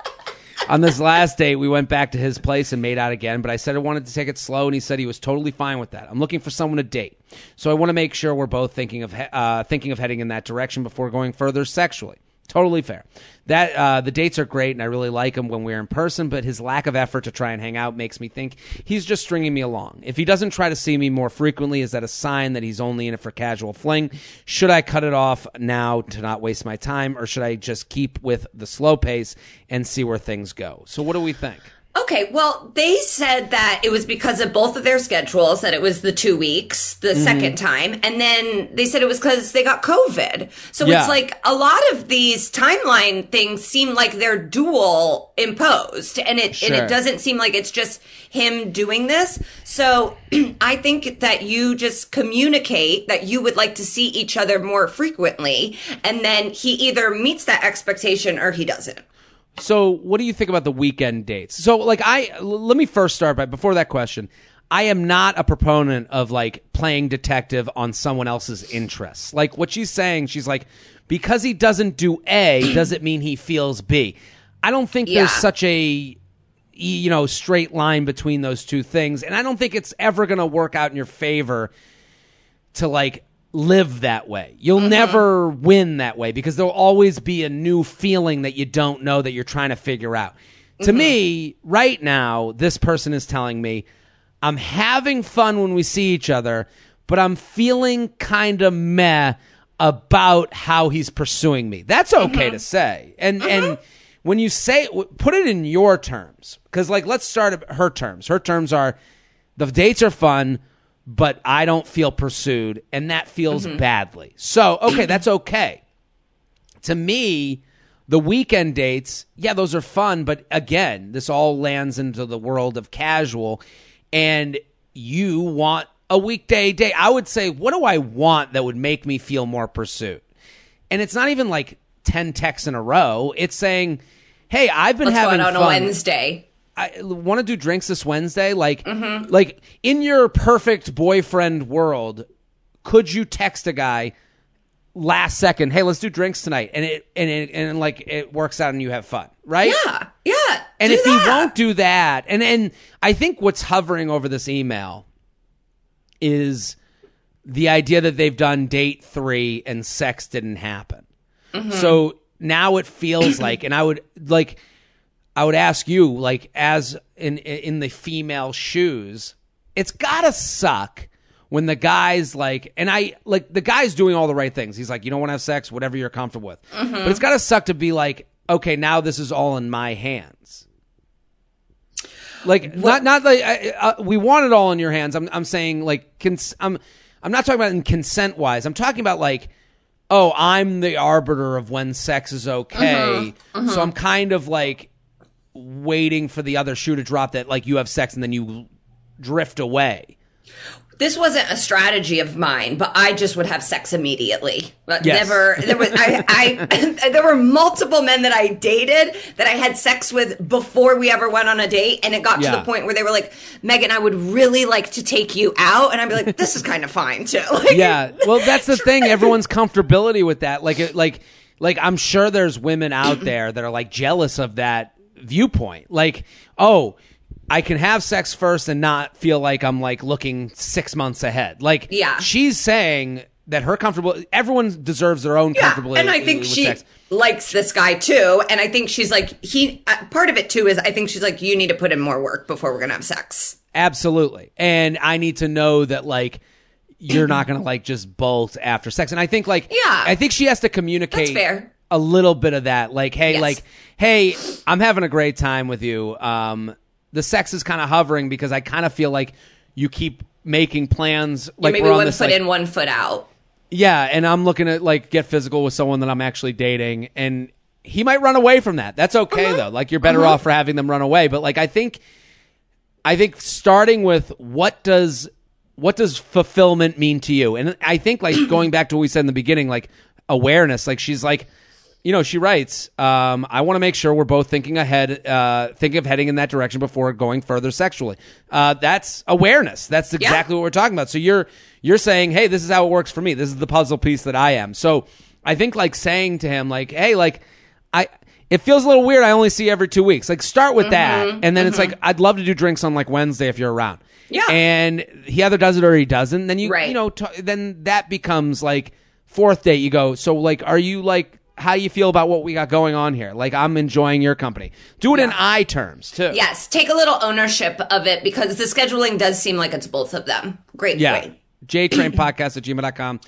Speaker 1: On this last date, we went back to his place and made out again, but I said I wanted to take it slow, and he said he was totally fine with that. I'm looking for someone to date, so I want to make sure we're both thinking of he- uh, thinking of heading in that direction before going further sexually. Totally fair. That uh, the dates are great, and I really like him when we're in person. But his lack of effort to try and hang out makes me think he's just stringing me along. If he doesn't try to see me more frequently, is that a sign that he's only in it for casual fling? Should I cut it off now to not waste my time, or should I just keep with the slow pace and see where things go? So, what do we think?
Speaker 2: Okay, well, they said that it was because of both of their schedules, that it was the two weeks, the
Speaker 1: Mm-hmm.
Speaker 2: second time, and then they said it was because they got COVID. So
Speaker 1: Yeah.
Speaker 2: it's like a lot of these timeline things seem like they're dual imposed, and it and it doesn't seem like it's just him doing this. So *clears throat* I think that you just communicate that you would like to see each other more frequently, and then he either meets that expectation or he doesn't.
Speaker 1: So, what do you think about the weekend dates? So, like, I l- let me first start by before that question. I am not a proponent of like playing detective on someone else's interests. Like what she's saying, she's like, because he doesn't do A, *clears throat* does it mean he feels B? I don't think there's such a you know straight line between those two things, and I don't think it's ever going to work out in your favor to like live that way. You'll mm-hmm. never win that way because there'll always be a new feeling that you don't know that you're trying to figure out. To mm-hmm. me, right now, this person is telling me I'm having fun when we see each other, but I'm feeling kind of meh about how he's pursuing me. That's okay mm-hmm. to say. And and when you say put it in your terms cuz like let's start at her terms. Her terms are the dates are fun, but I don't feel pursued, and that feels mm-hmm. badly. So, okay, that's okay. To me, the weekend dates, yeah, those are fun, but again, this all lands into the world of casual, and you want a weekday date. I would say, what do I want that would make me feel more pursued? And it's not even like 10 texts in a row. It's saying, hey, I've been
Speaker 2: Let's
Speaker 1: having
Speaker 2: out on a Wednesday.
Speaker 1: I want to do drinks this Wednesday. Like,
Speaker 2: Mm-hmm.
Speaker 1: like in your perfect boyfriend world, could you text a guy last second? Hey, let's do drinks tonight, and it and it and like it works out and you have fun, right?
Speaker 2: Yeah, yeah.
Speaker 1: And if
Speaker 2: that.
Speaker 1: he won't do that, and and I think what's hovering over this email is the idea that they've done date three and sex didn't happen.
Speaker 2: Mm-hmm.
Speaker 1: So now it feels *clears throat* like, and I would like, I would ask you, like, as in in the female shoes, it's gotta suck when the guy's like, and I like the guy's doing all the right things. He's like, you don't want to have sex, whatever you're comfortable with, but it's gotta suck to be like, okay, now this is all in my hands. Like not not like uh, uh, we want it all in your hands. I'm I'm saying like cons- I'm I'm not talking about in consent wise. I'm talking about like oh I'm the arbiter of when sex is okay. So I'm kind of like waiting for the other shoe to drop that like you have sex and then you drift away.
Speaker 2: this wasn't a strategy of mine, but I just would have sex immediately. But
Speaker 1: Yes.
Speaker 2: never there was I, I *laughs* there were multiple men that I dated that I had sex with before we ever went on a date, and it got to the point where they were like, "Megan, I would really like to take you out," and I'd be like, "This is kind of fine too." *laughs* Like,
Speaker 1: yeah well that's the thing *laughs* everyone's comfortability with that like it- like like i'm sure there's women out there that are like jealous of that viewpoint like oh i can have sex first and not feel like i'm like looking six months ahead like
Speaker 2: Yeah.
Speaker 1: she's saying that her comfortable everyone deserves their own
Speaker 2: Yeah,
Speaker 1: comfortability
Speaker 2: and I think she
Speaker 1: sex.
Speaker 2: likes this guy too. And I think she's like, he, uh, part of it too is I think she's like, you need to put in more work before we're to have sex.
Speaker 1: Absolutely. And I need to know that like you're not to like just bolt after sex. And I think like
Speaker 2: Yeah.
Speaker 1: I think she has to communicate
Speaker 2: That's fair.
Speaker 1: A little bit of that like hey
Speaker 2: Yes.
Speaker 1: like hey, I'm having a great time with you. Um the sex is kind of hovering because I kind of feel like you keep making plans like
Speaker 2: Maybe
Speaker 1: we're on
Speaker 2: one
Speaker 1: this
Speaker 2: foot
Speaker 1: like,
Speaker 2: in, one foot out.
Speaker 1: yeah, and I'm looking to like get physical with someone that I'm actually dating, and he might run away from that. That's okay
Speaker 2: Uh-huh.
Speaker 1: though. Like you're better off for having them run away. But like I think, I think starting with what does what does fulfillment mean to you, and I think like going back to what we said in the beginning, like awareness. Like she's like. You know, she writes, um, I want to make sure we're both thinking ahead, uh, thinking of heading in that direction before going further sexually. Uh, that's awareness. That's exactly what we're talking about. So you're you're saying, hey, this is how it works for me. This is the puzzle piece that I am. So I think like saying to him, like, hey, like I it feels a little weird. I only see every two weeks. Like start with that, and then it's like I'd love to do drinks on like Wednesday if you're around.
Speaker 2: Yeah.
Speaker 1: and he either does it or he doesn't. Then you
Speaker 2: Right.
Speaker 1: you know t- then that becomes like fourth date. You go so like are you like how do you feel about what we got going on here? Like I'm enjoying your company. Do it in I terms too.
Speaker 2: Yes, take a little ownership of it because the scheduling does seem like it's both of them. Great
Speaker 1: Yeah.
Speaker 2: point.
Speaker 1: JTrainPodcast at gmail.com.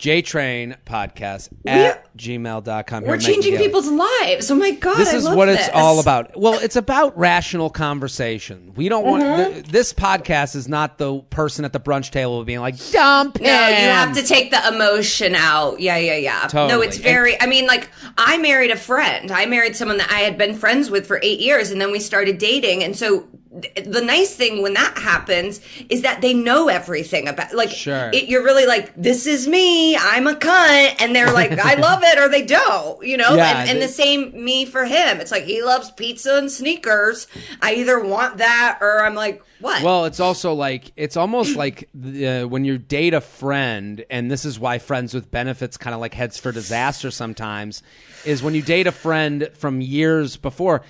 Speaker 1: JTrain podcast at gmail.com.
Speaker 2: We're changing people's lives. Oh my god!
Speaker 1: This is what
Speaker 2: this.
Speaker 1: it's all about. Well, it's about rational conversation. We don't want
Speaker 2: Mm-hmm.
Speaker 1: th- this podcast is not the person at the brunch table being like dump.
Speaker 2: No, you have to take the emotion out. Yeah, yeah, yeah. No, it's very. I mean, like I married a friend. I married someone that I had been friends with for eight years, and then we started dating. And so, the nice thing when that happens is that they know everything about. Like,
Speaker 1: Sure.
Speaker 2: it, you're really like, this is me. I'm a cunt, and they're like, I *laughs* love it, or they don't. You know,
Speaker 1: Yeah,
Speaker 2: and, and
Speaker 1: the-
Speaker 2: the same me for him. It's like he loves pizza and sneakers. I either want that, or I'm like, what?
Speaker 1: Well, it's also like it's almost like uh, when you date a friend, and this is why friends with benefits kind of like heads for disaster sometimes. Is when you date a friend from years before,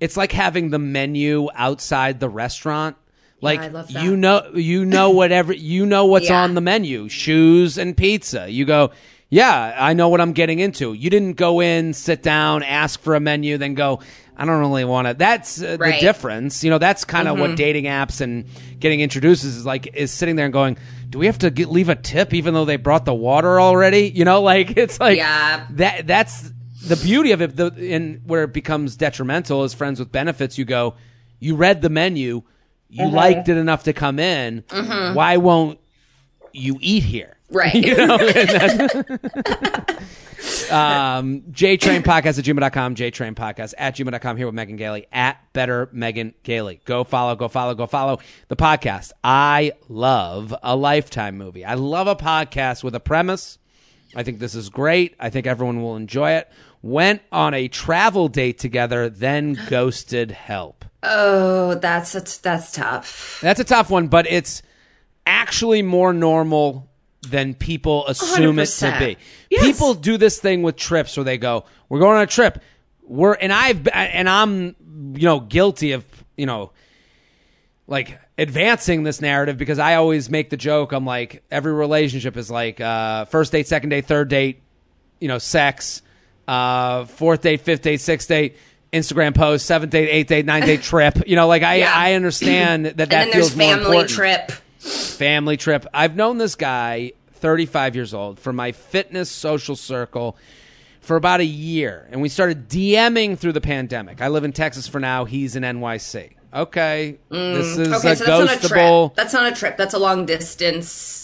Speaker 1: it's like having the menu outside the restaurant. Like
Speaker 2: that.
Speaker 1: you know, you know *coughs* whatever you know what's
Speaker 2: Yeah.
Speaker 1: on the menu: shoes and pizza. You go. Yeah, I know what I'm getting into. You didn't go in, sit down, ask for a menu, then go. I don't really want to. That's uh, the difference. You know, that's kind of
Speaker 2: Mm-hmm.
Speaker 1: what dating apps and getting introduced is like is sitting there and going, do we have to get, leave a tip even though they brought the water already? You know, like *laughs* it's like
Speaker 2: Yeah.
Speaker 1: that. That's the beauty of it. The in where it becomes detrimental is friends with benefits. You go, you read the menu, you
Speaker 2: Mm-hmm.
Speaker 1: liked it enough to come in. Why won't you eat here? *laughs*
Speaker 2: right.
Speaker 1: You know, *laughs* um, JTrain Podcast at gmail.com, JTrain Podcast at gmail.com, here with Megan Gailey at Better Megan Gailey. Go follow, go follow, go follow the podcast. I love a Lifetime movie. I love a podcast with a premise. I think this is great. I think everyone will enjoy it. Went on a travel date together, then ghosted help.
Speaker 2: Oh, that's that's, that's tough.
Speaker 1: That's a tough one, but it's actually more normal than people assume it to be.
Speaker 2: Yes.
Speaker 1: People do this thing with trips where they go, "We're going on a trip." We're and I've and I'm you know guilty of you know like advancing this narrative because I always make the joke. I'm like every relationship is like uh, first date, second date, third date, you know, sex, uh, fourth date, fifth date, sixth date. Instagram post, seventh date, eighth date, ninth date *laughs* trip. You know, like I,
Speaker 2: Yeah.
Speaker 1: I understand that that
Speaker 2: and then
Speaker 1: feels
Speaker 2: there's
Speaker 1: more
Speaker 2: family
Speaker 1: important
Speaker 2: trip.
Speaker 1: family trip. I've known this guy, 35 years old, from my fitness social circle for about a year. And we started DMing through the pandemic. I live in Texas for now. He's in NYC. Okay. this is
Speaker 2: Mm. Okay,
Speaker 1: a
Speaker 2: so that's not a trip. That's not a trip. That's a long distance.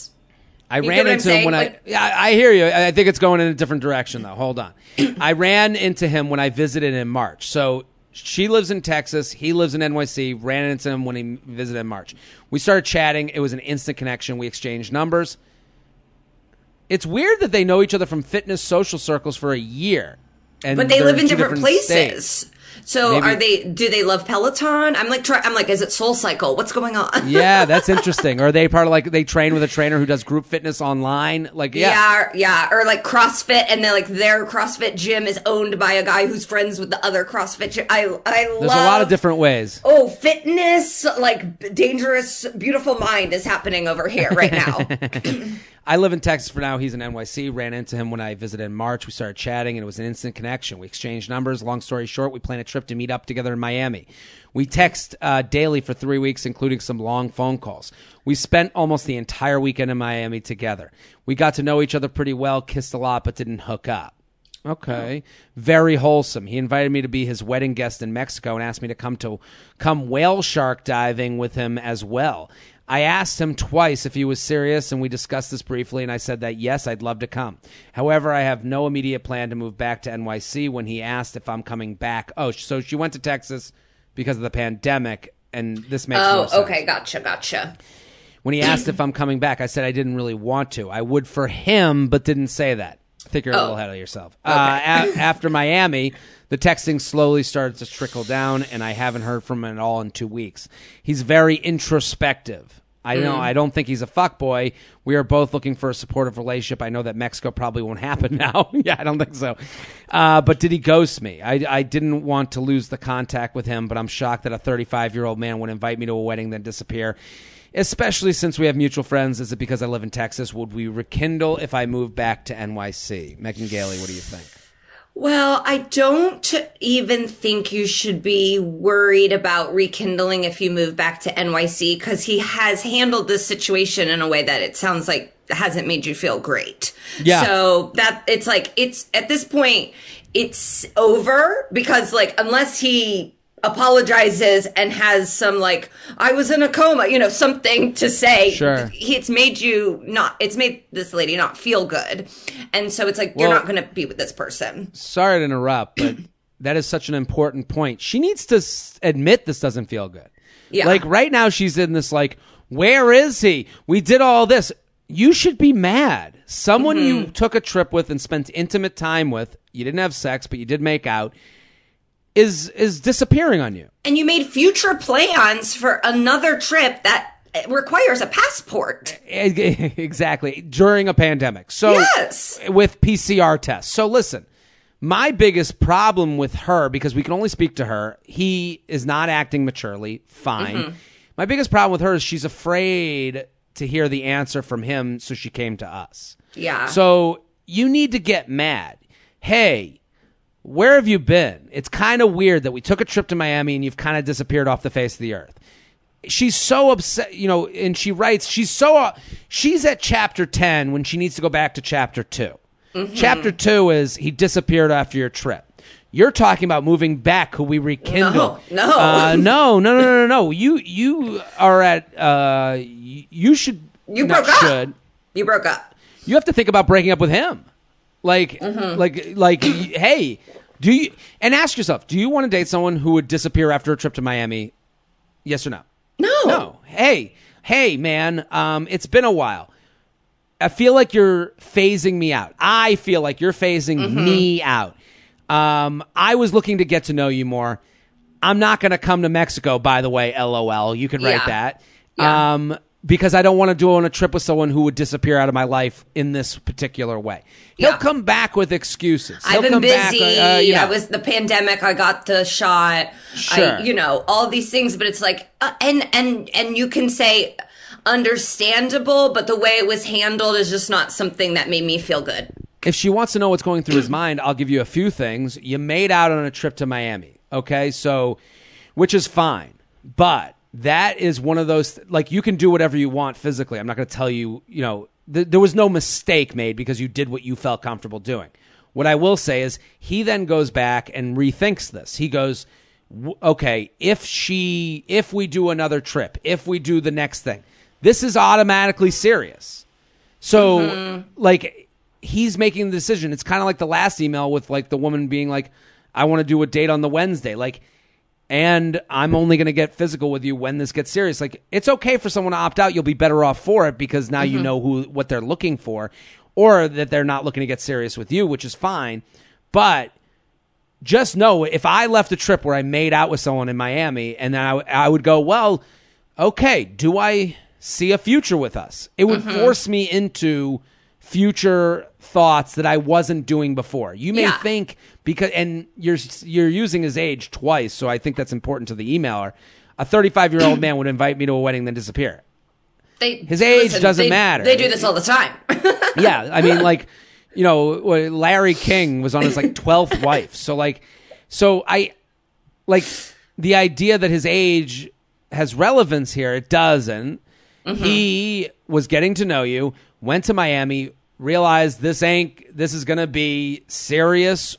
Speaker 1: I
Speaker 2: get
Speaker 1: ran into him when
Speaker 2: Like-
Speaker 1: I. Yeah, I hear you. I think it's going in a different direction, though. Hold on. *clears throat* I ran into him when I visited in March. So she lives in Texas. He lives in NYC. Ran into him when he visited in March. We started chatting. It was an instant connection. We exchanged numbers. It's weird that they know each other from fitness social circles for a year. And
Speaker 2: But they live in
Speaker 1: two
Speaker 2: different,
Speaker 1: states.
Speaker 2: So
Speaker 1: Maybe-
Speaker 2: are they? Do they love Peloton? I'm like, try, I'm like, is it Soul Cycle? What's going on? *laughs*
Speaker 1: Yeah, that's interesting. Are they part of like they train with a trainer who does group fitness online? Like, yeah.
Speaker 2: Yeah, yeah, or like CrossFit, and then like their CrossFit gym is owned by a guy who's friends with the other CrossFit gym. I, I
Speaker 1: There's
Speaker 2: love.
Speaker 1: a lot of different ways.
Speaker 2: Oh, fitness, like dangerous, beautiful mind is happening over here right now. *laughs* *laughs*
Speaker 1: I live in Texas for now. He's in NYC. Ran into him when I visited in March. We started chatting, and it was an instant connection. We exchanged numbers. Long story short, we plan a trip to meet up together in Miami. We text uh, daily for three weeks, including some long phone calls. We spent almost the entire weekend in Miami together. We got to know each other pretty well, kissed a lot, but didn't hook up. Okay. Very wholesome. He invited me to be his wedding guest in Mexico and asked me to come to come whale shark diving with him as well. I asked him twice if he was serious and we discussed this briefly and I said that yes, I'd love to come. However, I have no immediate plan to move back to NYC when he asked if I'm coming back. Oh, so she went to Texas because of the pandemic and this makes
Speaker 2: oh,
Speaker 1: sense.
Speaker 2: oh, okay, gotcha, gotcha.
Speaker 1: When he asked if I'm coming back, I said I didn't really want to. I would for him, but didn't say that. Think you're a
Speaker 2: Oh.
Speaker 1: little ahead of yourself. Uh, a- after Miami, the texting slowly started to trickle down, and I haven't heard from him at all in two weeks. He's very introspective. I know. I don't think he's a fuck boy. We are both looking for a supportive relationship. I know that Mexico probably won't happen *laughs* now. *laughs* yeah, I don't think so. Uh, but did he ghost me? I, I didn't want to lose the contact with him, but I'm shocked that a 35 year old man would invite me to a wedding then disappear. Especially since we have mutual friends. Is it because I live in Texas? Would we rekindle if I move back to NYC? Megan Gailey, what do you think?
Speaker 2: Well, I don't even think you should be worried about rekindling if you move back to NYC because he has handled this situation in a way that it sounds like hasn't made you feel great.
Speaker 1: Yeah.
Speaker 2: So that it's like it's at this point it's over because like unless he apologizes and has some like I was in a coma, you know, something to say.
Speaker 1: Sure.
Speaker 2: It's made you not it's made this lady not feel good. And so it's like you're not going to be with this person.
Speaker 1: Sorry to interrupt, but *clears throat* that is such an important point. She needs to s- admit this doesn't feel good.
Speaker 2: Yeah.
Speaker 1: Like right now, she's in this like, where is he? We did all this. You should be mad. Someone
Speaker 2: Mm-hmm.
Speaker 1: you took a trip with and spent intimate time with, you didn't have sex, but you did make out, is is disappearing on you.
Speaker 2: And you made future plans for another trip that requires a passport. *laughs*
Speaker 1: exactly during a pandemic. So
Speaker 2: Yes.
Speaker 1: with PCR tests. So listen, my biggest problem with her because we can only speak to her, he is not acting maturely, fine.
Speaker 2: Mm-hmm.
Speaker 1: My biggest problem with her is she's afraid to hear the answer from him, so she came to us.
Speaker 2: Yeah.
Speaker 1: So you need to get mad. Hey, where have you been? It's kind of weird that we took a trip to Miami and you've kind of disappeared off the face of the earth. She's so upset, you know, and she writes, she's so, uh, she's at chapter 10 when she needs to go back to chapter 2.
Speaker 2: Mm-hmm.
Speaker 1: Chapter 2 is he disappeared after your trip. You're talking about moving back. who we rekindle?
Speaker 2: No, no.
Speaker 1: uh, no, no, no, no, no. You you are at. Uh, you, you should.
Speaker 2: You broke up.
Speaker 1: Should
Speaker 2: You broke up.
Speaker 1: you have to think about breaking up with him. Like,
Speaker 2: Mm-hmm.
Speaker 1: like, like, *clears throat* hey, do you? And ask yourself: Do you want to date someone who would disappear after a trip to Miami? Yes or no?
Speaker 2: No.
Speaker 1: No. Hey, hey, man. Um, it's been a while. I feel like you're phasing me out. I feel like you're phasing
Speaker 2: Mm-hmm.
Speaker 1: me out. Um, I was looking to get to know you more. I'm not going to come to Mexico, by the way. LOL. You can write
Speaker 2: Yeah.
Speaker 1: that.
Speaker 2: Yeah.
Speaker 1: Um, because I don't want to do on a trip with someone who would disappear out of my life in this particular way. He'll
Speaker 2: Yeah.
Speaker 1: come back with excuses. He'll
Speaker 2: I've been
Speaker 1: come back,
Speaker 2: busy.
Speaker 1: uh, you know.
Speaker 2: I was the pandemic. I got the shot.
Speaker 1: Sure.
Speaker 2: I, you know, all these things, but it's like, uh, and and and you can say understandable, but the way it was handled is just not something that made me feel good.
Speaker 1: if she wants to know what's going through his mind, I'll give you a few things. You made out on a trip to Miami, okay? So, which is fine, but that is one of those like you can do whatever you want physically. I'm not going to tell you, you know, th- there was no mistake made because you did what you felt comfortable doing. What I will say is he then goes back and rethinks this. He goes, okay, if she, if we do another trip, if we do the next thing, this is automatically serious. So, mm-hmm. like, he's making the decision. It's kind of like the last email with like the woman being like, "I want to do a date on the Wednesday." Like, and I'm only going to get physical with you when this gets serious. Like, it's okay for someone to opt out. You'll be better off for it because now you mm-hmm. know who what they're looking for, or that they're not looking to get serious with you, which is fine. But just know if I left a trip where I made out with someone in Miami and then I, I would go, well, okay, do I see a future with us? It would mm-hmm. force me into future thoughts that I wasn't doing before. You may
Speaker 2: Yeah.
Speaker 1: think because and you're you're using his age twice, so I think that's important to the emailer. A 35 year old man would invite me to a wedding then disappear.
Speaker 2: They,
Speaker 1: His age doesn't
Speaker 2: they-
Speaker 1: matter.
Speaker 2: They do this all the time. *laughs*
Speaker 1: yeah, I mean, like, you know, Larry King was on his like twelfth *laughs* wife. So like, so I like the idea that his age has relevance here. It doesn't. Mm-hmm. He was getting to know you, went to Miami, realized this ain't. This is gonna be serious.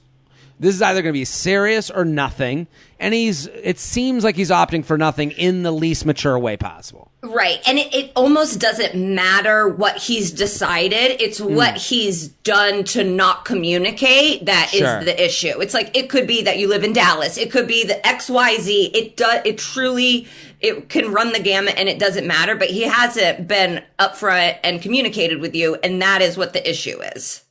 Speaker 1: This is either gonna be serious or nothing. And he's. It seems like he's opting for nothing in the least mature way possible.
Speaker 2: Right. And it, it almost doesn't matter what he's decided. It's
Speaker 1: Hmm.
Speaker 2: what he's done to not communicate that is
Speaker 1: Sure.
Speaker 2: the issue. It's like it could be that you live in Dallas. It could be the XYZ. It does it truly it can run the gamut and it doesn't matter, but he hasn't been upfront and communicated with you and that is what the issue is.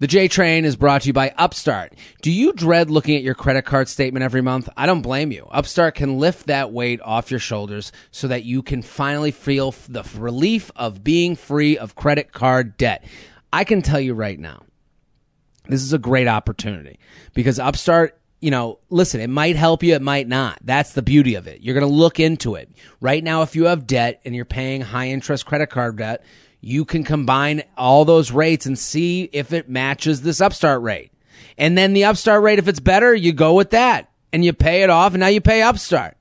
Speaker 1: The J Train is brought to you by Upstart. Do you dread looking at your credit card statement every month? I don't blame you. Upstart can lift that weight off your shoulders so that you can finally feel the relief of being free of credit card debt. I can tell you right now, this is a great opportunity because Upstart, you know, listen, it might help you, it might not. That's the beauty of it. You're going to look into it. Right now, if you have debt and you're paying high interest credit card debt, you can combine all those rates and see if it matches this Upstart rate. And then the Upstart rate, if it's better, you go with that and you pay it off and now you pay Upstart.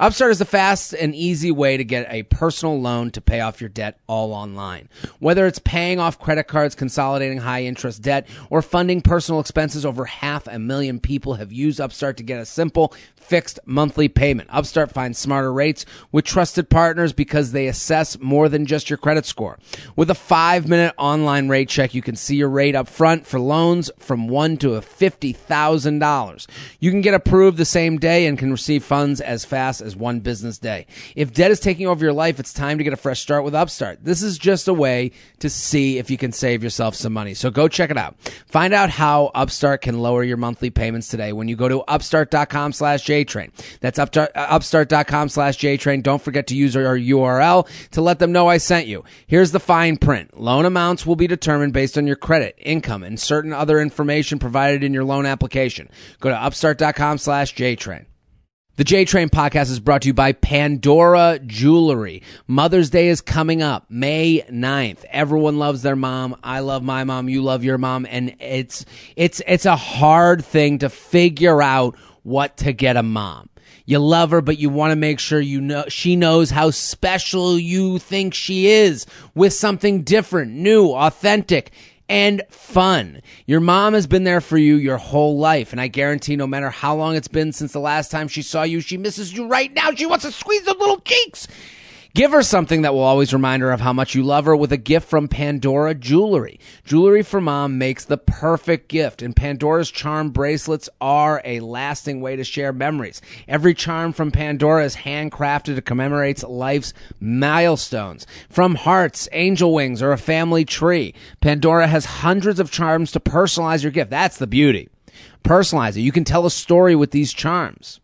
Speaker 1: Upstart is the fast and easy way to get a personal loan to pay off your debt all online. Whether it's paying off credit cards, consolidating high interest debt, or funding personal expenses, over half a million people have used Upstart to get a simple, fixed monthly payment. Upstart finds smarter rates with trusted partners because they assess more than just your credit score. With a five minute online rate check, you can see your rate up front for loans from one to a $50,000. You can get approved the same day and can receive funds as fast as one business day. If debt is taking over your life, it's time to get a fresh start with Upstart. This is just a way to see if you can save yourself some money. So go check it out. Find out how Upstart can lower your monthly payments today when you go to upstart.com slash JTrain. That's upstart, uh, upstart.com slash JTrain. Don't forget to use our URL to let them know I sent you. Here's the fine print. Loan amounts will be determined based on your credit, income, and certain other information provided in your loan application. Go to upstart.com slash JTrain. The J Train podcast is brought to you by Pandora Jewelry. Mother's Day is coming up, May 9th. Everyone loves their mom. I love my mom. You love your mom. And it's, it's, it's a hard thing to figure out what to get a mom. You love her, but you want to make sure you know she knows how special you think she is with something different, new, authentic and fun. Your mom has been there for you your whole life, and I guarantee no matter how long it's been since the last time she saw you, she misses you right now. She wants to squeeze those little cheeks. Give her something that will always remind her of how much you love her with a gift from Pandora Jewelry. Jewelry for mom makes the perfect gift, and Pandora's charm bracelets are a lasting way to share memories. Every charm from Pandora is handcrafted to commemorate life's milestones. From hearts, angel wings, or a family tree, Pandora has hundreds of charms to personalize your gift. That's the beauty. Personalize it. You can tell a story with these charms.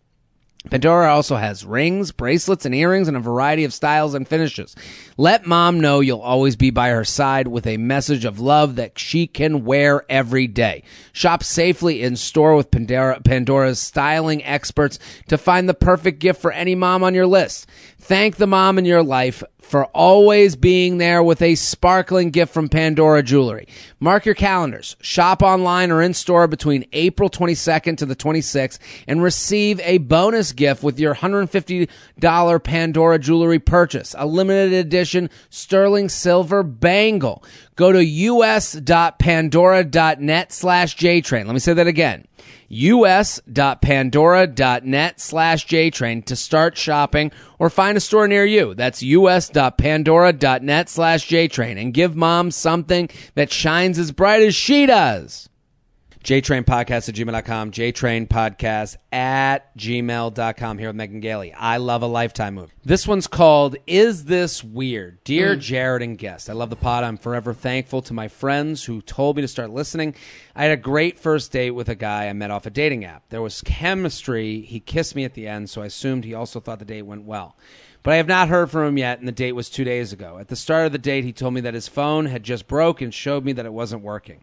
Speaker 1: Pandora also has rings, bracelets, and earrings in a variety of styles and finishes. Let mom know you'll always be by her side with a message of love that she can wear every day. Shop safely in store with Pandora, Pandora's styling experts to find the perfect gift for any mom on your list. Thank the mom in your life for always being there with a sparkling gift from Pandora Jewelry. Mark your calendars. Shop online or in store between April 22nd to the 26th and receive a bonus gift with your $150 Pandora Jewelry purchase. A limited edition sterling silver bangle. Go to us.pandora.net slash JTrain. Let me say that again us.pandora.net slash JTrain to start shopping or find a store near you. That's us.pandora.net slash JTrain and give mom something that shines as bright as she does. JTrain Podcast at gmail.com, JTrain Podcast at gmail.com here with Megan Gailey. I love a lifetime movie. This one's called Is This Weird? Dear mm. Jared and guest, I love the pod. I'm forever thankful to my friends who told me to start listening. I had a great first date with a guy I met off a dating app. There was chemistry. He kissed me at the end, so I assumed he also thought the date went well. But I have not heard from him yet, and the date was two days ago. At the start of the date, he told me that his phone had just broke and showed me that it wasn't working.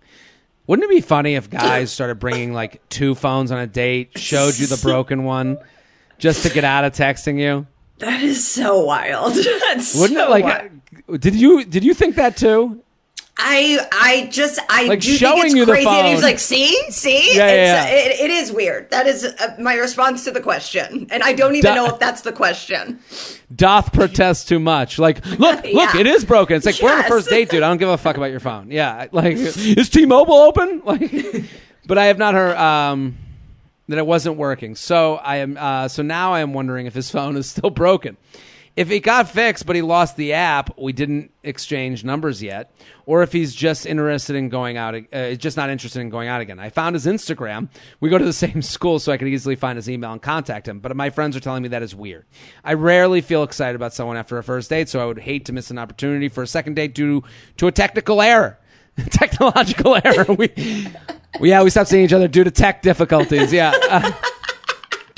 Speaker 1: Wouldn't it be funny if guys started bringing like two phones on a date, showed you the broken one, just to get out of texting you?
Speaker 2: That is so wild. *laughs* That's
Speaker 1: Wouldn't
Speaker 2: so
Speaker 1: it like?
Speaker 2: wild.
Speaker 1: Did you did you think that too?
Speaker 2: I I just I
Speaker 1: Like
Speaker 2: do
Speaker 1: showing
Speaker 2: think it's
Speaker 1: you the
Speaker 2: crazy. And he's
Speaker 1: phone.
Speaker 2: like, see, see,
Speaker 1: Yeah,
Speaker 2: it's,
Speaker 1: yeah, yeah.
Speaker 2: It, it is weird. That is uh, my response to the question, and I don't even
Speaker 1: Da-
Speaker 2: know if that's the question.
Speaker 1: Doth protest too much? Like, *laughs* look, look, it is broken. It's like we're on a first date, dude. I don't give a fuck about your phone. Yeah, like *laughs* is T-Mobile open? *laughs* Like, but I have not heard um, that it wasn't working. So I am. Uh, so now I am wondering if his phone is still broken. If it got fixed, but he lost the app, we didn't exchange numbers yet, or if he's just interested in going out, uh, just not interested in going out again. I found his Instagram. We go to the *laughs* same school, so I could easily find his email and contact him. But my friends are telling me that is weird. I rarely feel excited about someone after a first date, so I would hate to miss an opportunity for a second date due to a technical error, *laughs* technological *laughs* error. We, yeah, we stopped seeing each other due to tech difficulties. Yeah. Uh,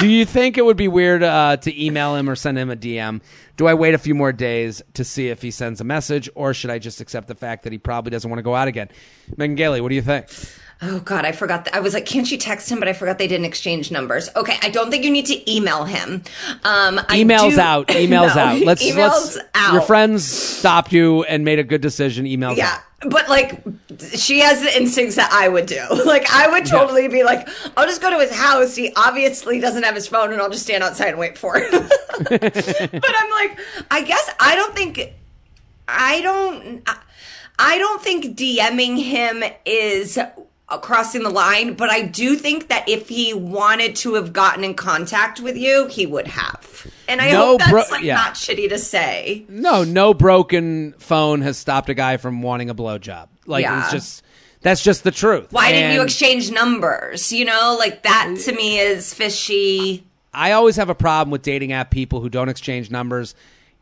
Speaker 1: do you think it would be weird uh, to email him or send him a DM? Do I wait a few more days to see if he sends a message, or should I just accept the fact that he probably doesn't want to go out again? Megan Gailey, what do you think?
Speaker 2: Oh God, I forgot. That. I was like, can't you text him? But I forgot they didn't exchange numbers. Okay, I don't think you need to email him. Um, I
Speaker 1: Emails
Speaker 2: do-
Speaker 1: out. *laughs* Emails
Speaker 2: No,
Speaker 1: out. Let's
Speaker 2: emails
Speaker 1: let's.
Speaker 2: out.
Speaker 1: Your friends stopped you and made a good decision. Emails
Speaker 2: Yeah,
Speaker 1: out.
Speaker 2: but like, she has the instincts that I would do. *laughs* Like, I would totally be like, I'll just go to his house. He obviously doesn't have his phone, and I'll just stand outside and wait for him. *laughs* but I'm like, I guess I don't think, I don't, I don't think DMing him is Uh, crossing the line, but I do think that if he wanted to have gotten in contact with you, he would have. And I
Speaker 1: No,
Speaker 2: hope that's
Speaker 1: bro-
Speaker 2: like
Speaker 1: yeah.
Speaker 2: not shitty to say.
Speaker 1: No, no broken phone has stopped a guy from wanting a blowjob. Like
Speaker 2: Yeah.
Speaker 1: it's just that's just the truth.
Speaker 2: Why didn't you exchange numbers? You know, like that to me is fishy.
Speaker 1: I always have a problem with dating app people who don't exchange numbers.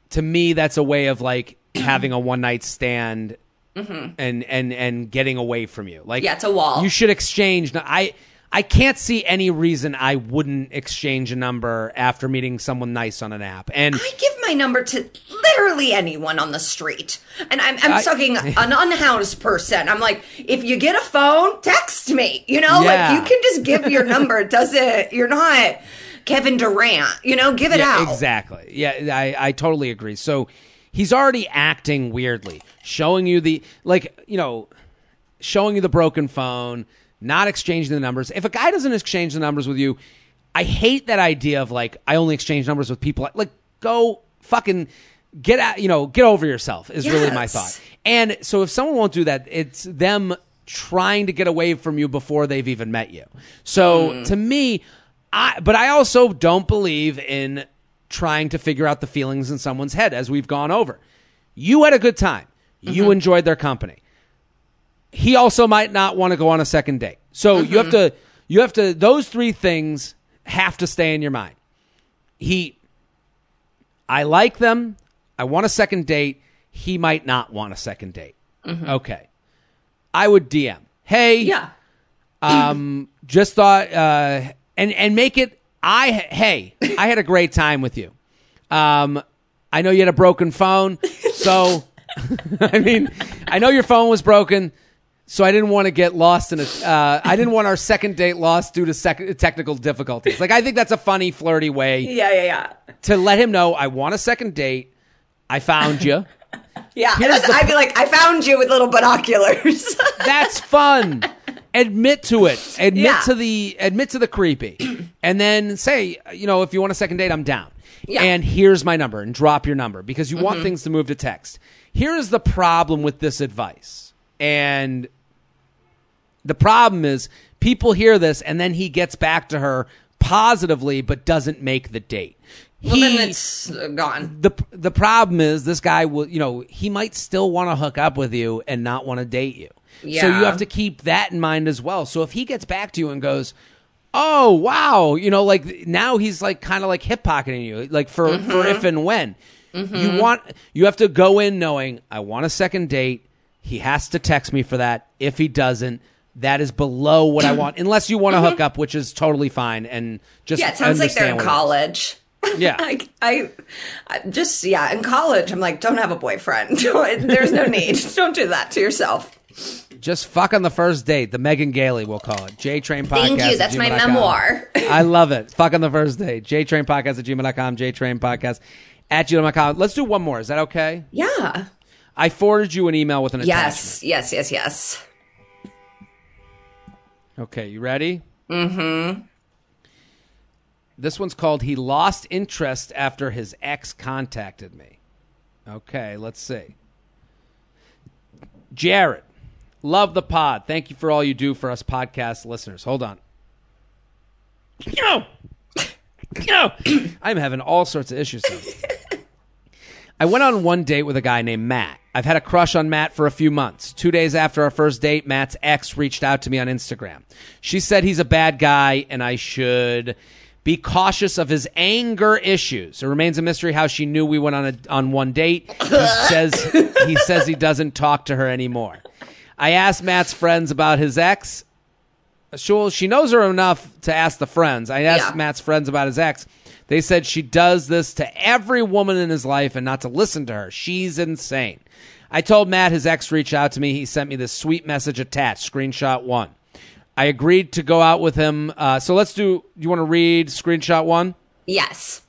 Speaker 1: To me, that's a way of like *clears throat* having a one night stand and and and getting away from you. Like
Speaker 2: Mm-hmm. Yeah, it's a wall.
Speaker 1: You should exchange. I I can't see any reason I wouldn't exchange a number after meeting someone nice on an app. And
Speaker 2: I give my number to literally anyone on the street. And I'm, I'm
Speaker 1: I-
Speaker 2: talking *laughs* an unhoused person. I'm like, if you get a phone, text me. You know,
Speaker 1: Yeah.
Speaker 2: like you can just give your number. *laughs* It doesn't, you're not Kevin Durant. You know, give it
Speaker 1: Yeah,
Speaker 2: out.
Speaker 1: exactly. Yeah, I, I totally agree. So he's already acting weirdly, showing you the like, you know, showing you the broken phone, not exchanging the numbers. If a guy doesn't exchange the numbers with you, I hate that idea of like I only exchange numbers with people like go fucking get out, you know, get over yourself is really my thought. And so if someone won't do that, it's them trying to get away from you before they've even met you. So mm. to me, I but I also don't believe in trying to figure out the feelings in someone's head as we've gone over. You had a good time. You enjoyed their company. He also might not want to go on a second date. So you have to you have to those three things have to stay in your mind. He I like them. I want a second date. He might not want a second date. Okay. I would DM. Hey,
Speaker 2: Yeah.
Speaker 1: um, just thought, uh, and and make it. I hey, I had a great time with you. Um, I know you had a broken phone, so *laughs* I mean, I know your phone was broken, so I didn't want to get lost in a. Uh, I didn't want our second date lost due to sec- technical difficulties. Like I think that's a funny, flirty way
Speaker 2: Yeah, yeah, yeah.
Speaker 1: to let him know I want a second date. I found you. *laughs*
Speaker 2: Yeah.
Speaker 1: The-
Speaker 2: I'd be like, I found you with little binoculars. *laughs*
Speaker 1: That's fun. Admit to it. Admit
Speaker 2: Yeah.
Speaker 1: to the admit to the creepy, *clears throat* and then say, you know, if you want a second date, I'm down.
Speaker 2: Yeah. Mm-hmm.
Speaker 1: And here's my number, and drop your number because you want things to move to text. Here is the problem with this advice, and the problem is people hear this, and then he gets back to her positively, but doesn't make the date.
Speaker 2: well,
Speaker 1: he,
Speaker 2: then it's uh, gone.
Speaker 1: the the problem is this guy will you know he might still want to hook up with you and not want to date you so you have to keep that in mind as well so if he gets back to you and goes oh wow you know like now he's like kind of like hip pocketing you like for
Speaker 2: Mm-hmm.
Speaker 1: for if and when you want you have to go in knowing i want a second date he has to text me for that if he doesn't that is below what I want, unless you want to hook up, which is totally fine. And just
Speaker 2: Mm-hmm. Yeah, it sounds like they're in
Speaker 1: understand what it is.
Speaker 2: college. *laughs*
Speaker 1: Yeah.
Speaker 2: I, I, I just yeah, in college, I'm like, don't have a boyfriend. *laughs* There's no need. *laughs* Don't do that to yourself.
Speaker 1: Just fuck on the first date. The Megan Gailey, we'll call it. J Train Podcast.
Speaker 2: Thank you. That's my memoir.
Speaker 1: I love it. Fuck on the first date. J Train Podcast at gmail.com. J Train Podcast at gmail.com. Let's do one more. Is that okay?
Speaker 2: Yeah.
Speaker 1: I forwarded you an email with an attachment.
Speaker 2: Yes. Yes. Yes. Yes.
Speaker 1: Okay, you ready? Mm-hmm. This one's called He Lost Interest After His Ex Contacted Me. Okay, let's see. Jared, love the pod. Thank you for all you do for us podcast listeners. Hold on. No. No. *coughs* I'm having all sorts of issues. I went on one date with a guy named Matt. I've had a crush on Matt for a few months. Two days after our first date, Matt's ex reached out to me on Instagram. She said he's a bad guy and I should be cautious of his anger issues. It remains a mystery how she knew we went on a, on one date. He says he says he doesn't talk to her anymore. I asked Matt's friends about his ex. She, she knows her enough to ask the friends. I asked
Speaker 2: Yeah.
Speaker 1: Matt's friends about his ex. They said she does this to every woman in his life and not to listen to her. She's insane. I told Matt his ex reached out to me. He sent me this sweet message attached, screenshot one. I agreed to go out with him. Uh, so let's do. You want to read screenshot one?
Speaker 2: Yes.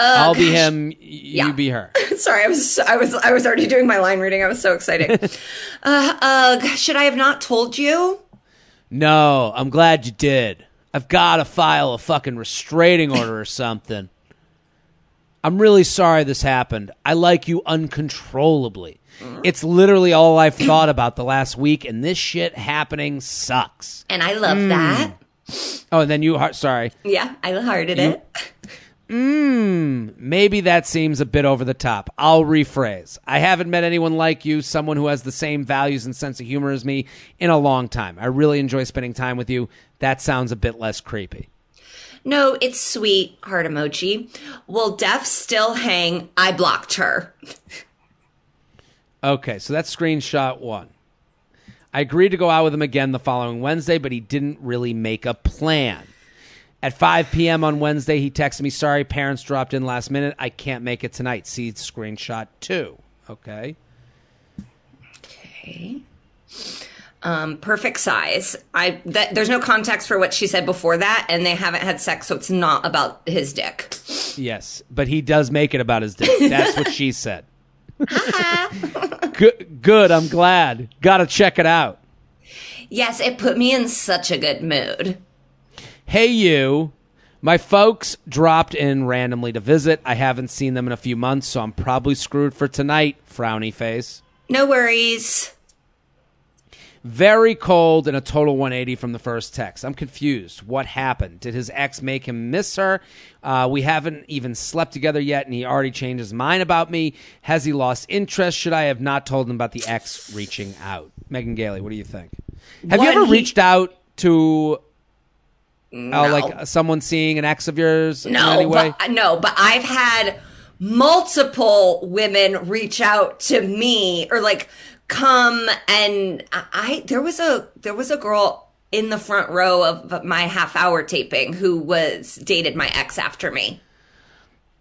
Speaker 1: I'll be *laughs* him. y-
Speaker 2: yeah.
Speaker 1: You be her. *laughs*
Speaker 2: Sorry, I was I was I was already doing my line reading. I was so excited. *laughs* uh, uh, should I have not told you?
Speaker 1: No, I'm glad you did. I've got to file a fucking restraining order or something. I'm really sorry this happened. I like you uncontrollably. It's literally all I've thought about the last week, and this shit happening sucks.
Speaker 2: And I love
Speaker 1: Hmm.
Speaker 2: that.
Speaker 1: Oh, and then you, heart- sorry.
Speaker 2: Yeah, I hearted it.
Speaker 1: Mmm, maybe that seems a bit over the top. I'll rephrase. I haven't met anyone like you, someone who has the same values and sense of humor as me, in a long time. I really enjoy spending time with you. That sounds a bit less creepy.
Speaker 2: No, it's sweet. Heart emoji. Will Def still hang? I blocked her. *laughs*
Speaker 1: Okay, so that's screenshot one. I agreed to go out with him again the following Wednesday, but he didn't really make a plan. At 5 p.m. on Wednesday, he texted me, Sorry, parents dropped in last minute. I can't make it tonight. See screenshot two. Okay.
Speaker 2: Okay. Um, perfect size. I that there's no context for what she said before that, and they haven't had sex, so it's not about his dick.
Speaker 1: Yes, but he does make it about his dick. That's what she said. *laughs* good, good. I'm glad. Got to check it out.
Speaker 2: Yes, it put me in such a good mood.
Speaker 1: Hey, you. My folks dropped in randomly to visit. I haven't seen them in a few months, so I'm probably screwed for tonight. Frowny face.
Speaker 2: No worries.
Speaker 1: Very cold and a total 180 from the first text. I'm confused. What happened? Did his ex make him miss her? Uh, we haven't even slept together yet, and he already changed his mind about me. Has he lost interest? Should I have not told him about the ex reaching out? Megan Gailey, what do you think? Have you ever
Speaker 2: he-
Speaker 1: reached out to uh,
Speaker 2: No.
Speaker 1: like someone seeing an ex of yours
Speaker 2: No, but no, but I've had multiple women reach out to me or like come and I, there was a there was a girl in the front row of my half hour taping who was dated my ex after me.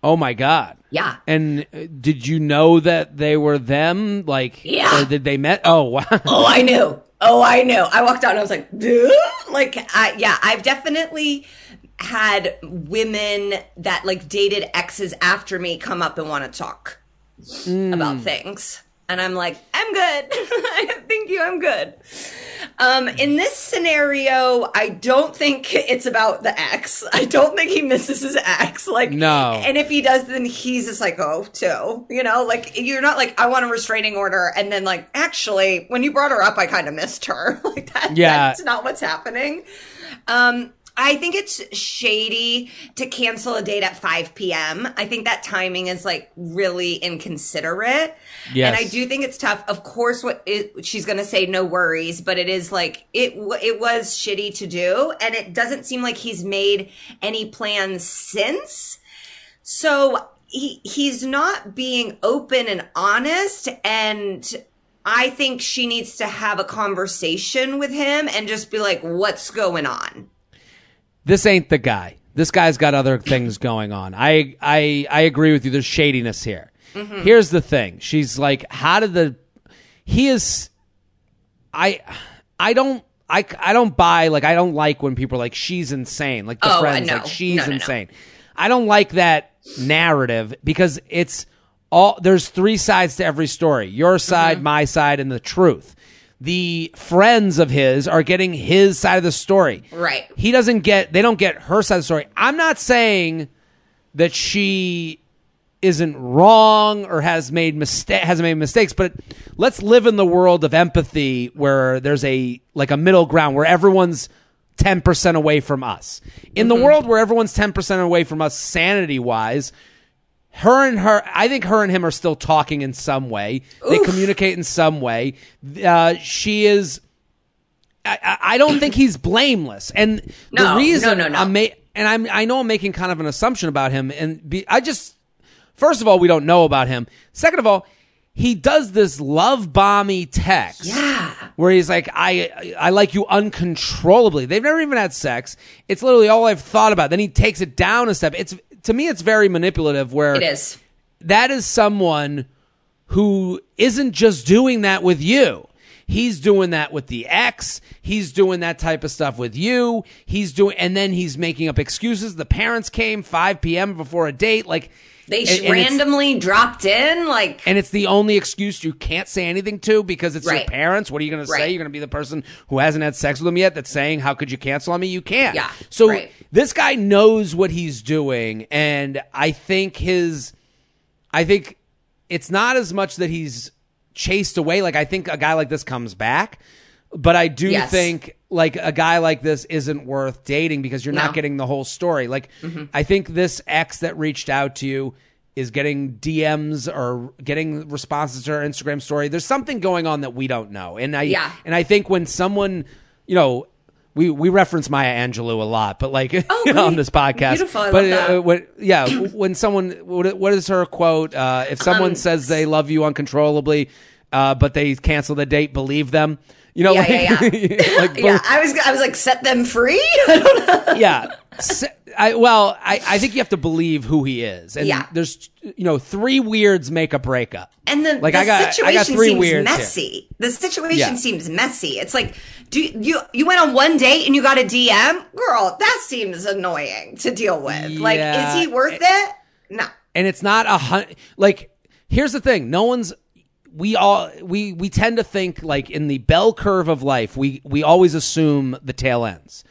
Speaker 1: oh my god!
Speaker 2: Yeah.
Speaker 1: And uh, did you know that they were them? Like,
Speaker 2: Yeah.
Speaker 1: or did they met? Oh *laughs* wow!
Speaker 2: Oh, I knew. Oh, I knew. I walked out and I was like, Duh? Like, I, yeah, I've definitely had women that like dated exes after me come up and want to talk mm. about things. And I'm like, I'm good. *laughs* Thank you. I'm good. Um, in this scenario, I don't think it's about the ex. I don't think he misses his ex. Like,
Speaker 1: No.
Speaker 2: And if he does, then he's a psycho too. You know, like you're not like I want a restraining order, and then like actually, when you brought her up, I kind of missed her. *laughs* like that.
Speaker 1: Yeah.
Speaker 2: that's not what's happening. Um, I think it's shady to cancel a date at 5 p.m. I think that timing is like really inconsiderate.
Speaker 1: Yes.
Speaker 2: And I do think it's tough. Of course, what it, she's going to say no worries, but it is like it it was shitty to do and it doesn't seem like he's made any plans since. So he he's not being open and honest and I think she needs to have a conversation with him and just be like what's going on.
Speaker 1: This ain't the guy. This guy's got other things going on. I I I agree with you. There's shadiness here. Here's the thing. She's like, how did the he is I I don't I, I don't buy like I don't like when people are like she's insane like the
Speaker 2: Oh,
Speaker 1: friends
Speaker 2: no.
Speaker 1: like she's
Speaker 2: No, no,
Speaker 1: insane. I don't like that narrative because it's all there's three sides to every story. Your
Speaker 2: Mm-hmm.
Speaker 1: side, my side, and the truth. The friends of his are getting his side of the story.
Speaker 2: Right.
Speaker 1: He doesn't get they don't get her side of the story. I'm not saying that she isn't wrong or has made mistake hasn't made mistakes, but let's live in the world of empathy where there's a like a middle ground where everyone's 10% away from us. In the mm-hmm. world where everyone's 10% away from us sanity wise, her and her i think her and him are still talking in some way they communicate in some way uh, she is I, I don't think he's blameless and the reason
Speaker 2: no, no, no.
Speaker 1: i'm ma- and i'm i know i'm making kind of an assumption about him and be, i just first of all we don't know about him second of all he does this love bomby text
Speaker 2: Yeah.
Speaker 1: where he's like, I I like you uncontrollably. They've never even had sex. It's literally all I've thought about. Then he takes it down a step. It's to me, it's very manipulative. Where
Speaker 2: It is.
Speaker 1: that is someone who isn't just doing that with you. he's doing that with the ex. He's doing that type of stuff with you. He's doing, and then he's making up excuses. The parents came 5 p.m. before a date. Like,
Speaker 2: They
Speaker 1: and-
Speaker 2: randomly dropped in, like
Speaker 1: and it's the only excuse you can't say anything to because it's your parents. What are you going to say? You're going to be the person who hasn't had sex with them yet that's saying, "How could you cancel on me?" You can't.
Speaker 2: Yeah,
Speaker 1: So
Speaker 2: right.
Speaker 1: this guy knows what he's doing, and I think his, I think it's not as much that he's chased away. Like I think a guy like this comes back, but I do
Speaker 2: Yes.
Speaker 1: think like a guy like this isn't worth dating because you're
Speaker 2: No.
Speaker 1: not getting the whole story. Like
Speaker 2: Mm-hmm.
Speaker 1: I think this ex that reached out to you is getting DMs or getting responses to her Instagram story. There's something going on that we don't know. And I
Speaker 2: Yeah.
Speaker 1: and I think when someone, you know, we, we reference Maya Angelou a lot, but like
Speaker 2: Oh, *laughs*
Speaker 1: on this podcast.
Speaker 2: Beautiful. I
Speaker 1: but uh, when, yeah, when someone what, what is her quote? Uh, if someone
Speaker 2: Um,
Speaker 1: says they love you uncontrollably, uh, but they cancel the date, believe them. You know,
Speaker 2: Yeah,
Speaker 1: like,
Speaker 2: yeah, *laughs*
Speaker 1: like *laughs*
Speaker 2: yeah. I was I was like set them free. *laughs* I don't know.
Speaker 1: yeah. Se- I, well, I, I think you have to believe who he is, and
Speaker 2: Yeah.
Speaker 1: there's you know three weirds make a breakup.
Speaker 2: And the,
Speaker 1: Like,
Speaker 2: the
Speaker 1: I got- I got
Speaker 2: situation
Speaker 1: three
Speaker 2: seems
Speaker 1: weirds here.
Speaker 2: messy. The situation
Speaker 1: Yeah.
Speaker 2: seems messy. It's like, do you you went on one date and you got a DM, girl? That seems annoying to deal with. Like, is he worth it? No.
Speaker 1: and it's not a hun- like here's the thing no one's we all we we tend to think like in the bell curve of life we we always assume the tail ends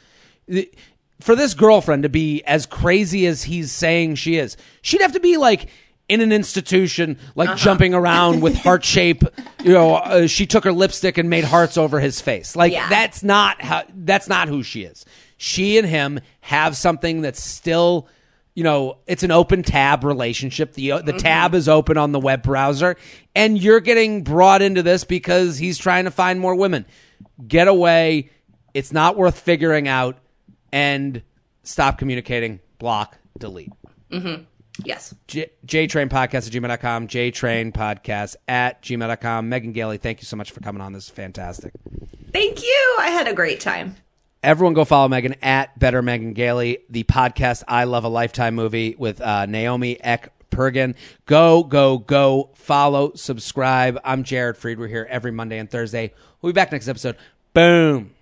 Speaker 1: for this girlfriend to be as crazy as he's saying she is she'd have to be like in an institution like
Speaker 2: Uh-huh.
Speaker 1: jumping around with heart *laughs* shape you know uh, she took her lipstick and made hearts over his face like
Speaker 2: Yeah.
Speaker 1: that's not how that's not who she is she and him have something that's still you know, it's an open tab relationship. The uh, the mm-hmm. tab is open on the web browser, and you're getting brought into this because he's trying to find more women. Get away. It's not worth figuring out, and stop communicating. Block. Delete. Mm-hmm.
Speaker 2: Yes.
Speaker 1: J- JTrain Podcast at gmail.com. JTrain Podcast at gmail.com. Megan Gailey, thank you so much for coming on. This is fantastic.
Speaker 2: Thank you. I had a great time.
Speaker 1: Everyone go follow Megan at Better Megan Gailey, the podcast I Love a Lifetime movie with uh, Naomi Eck Pergan. Go, go, go. Follow, subscribe. I'm Jared Freid. We're here every Monday and Thursday. We'll be back next episode. Boom.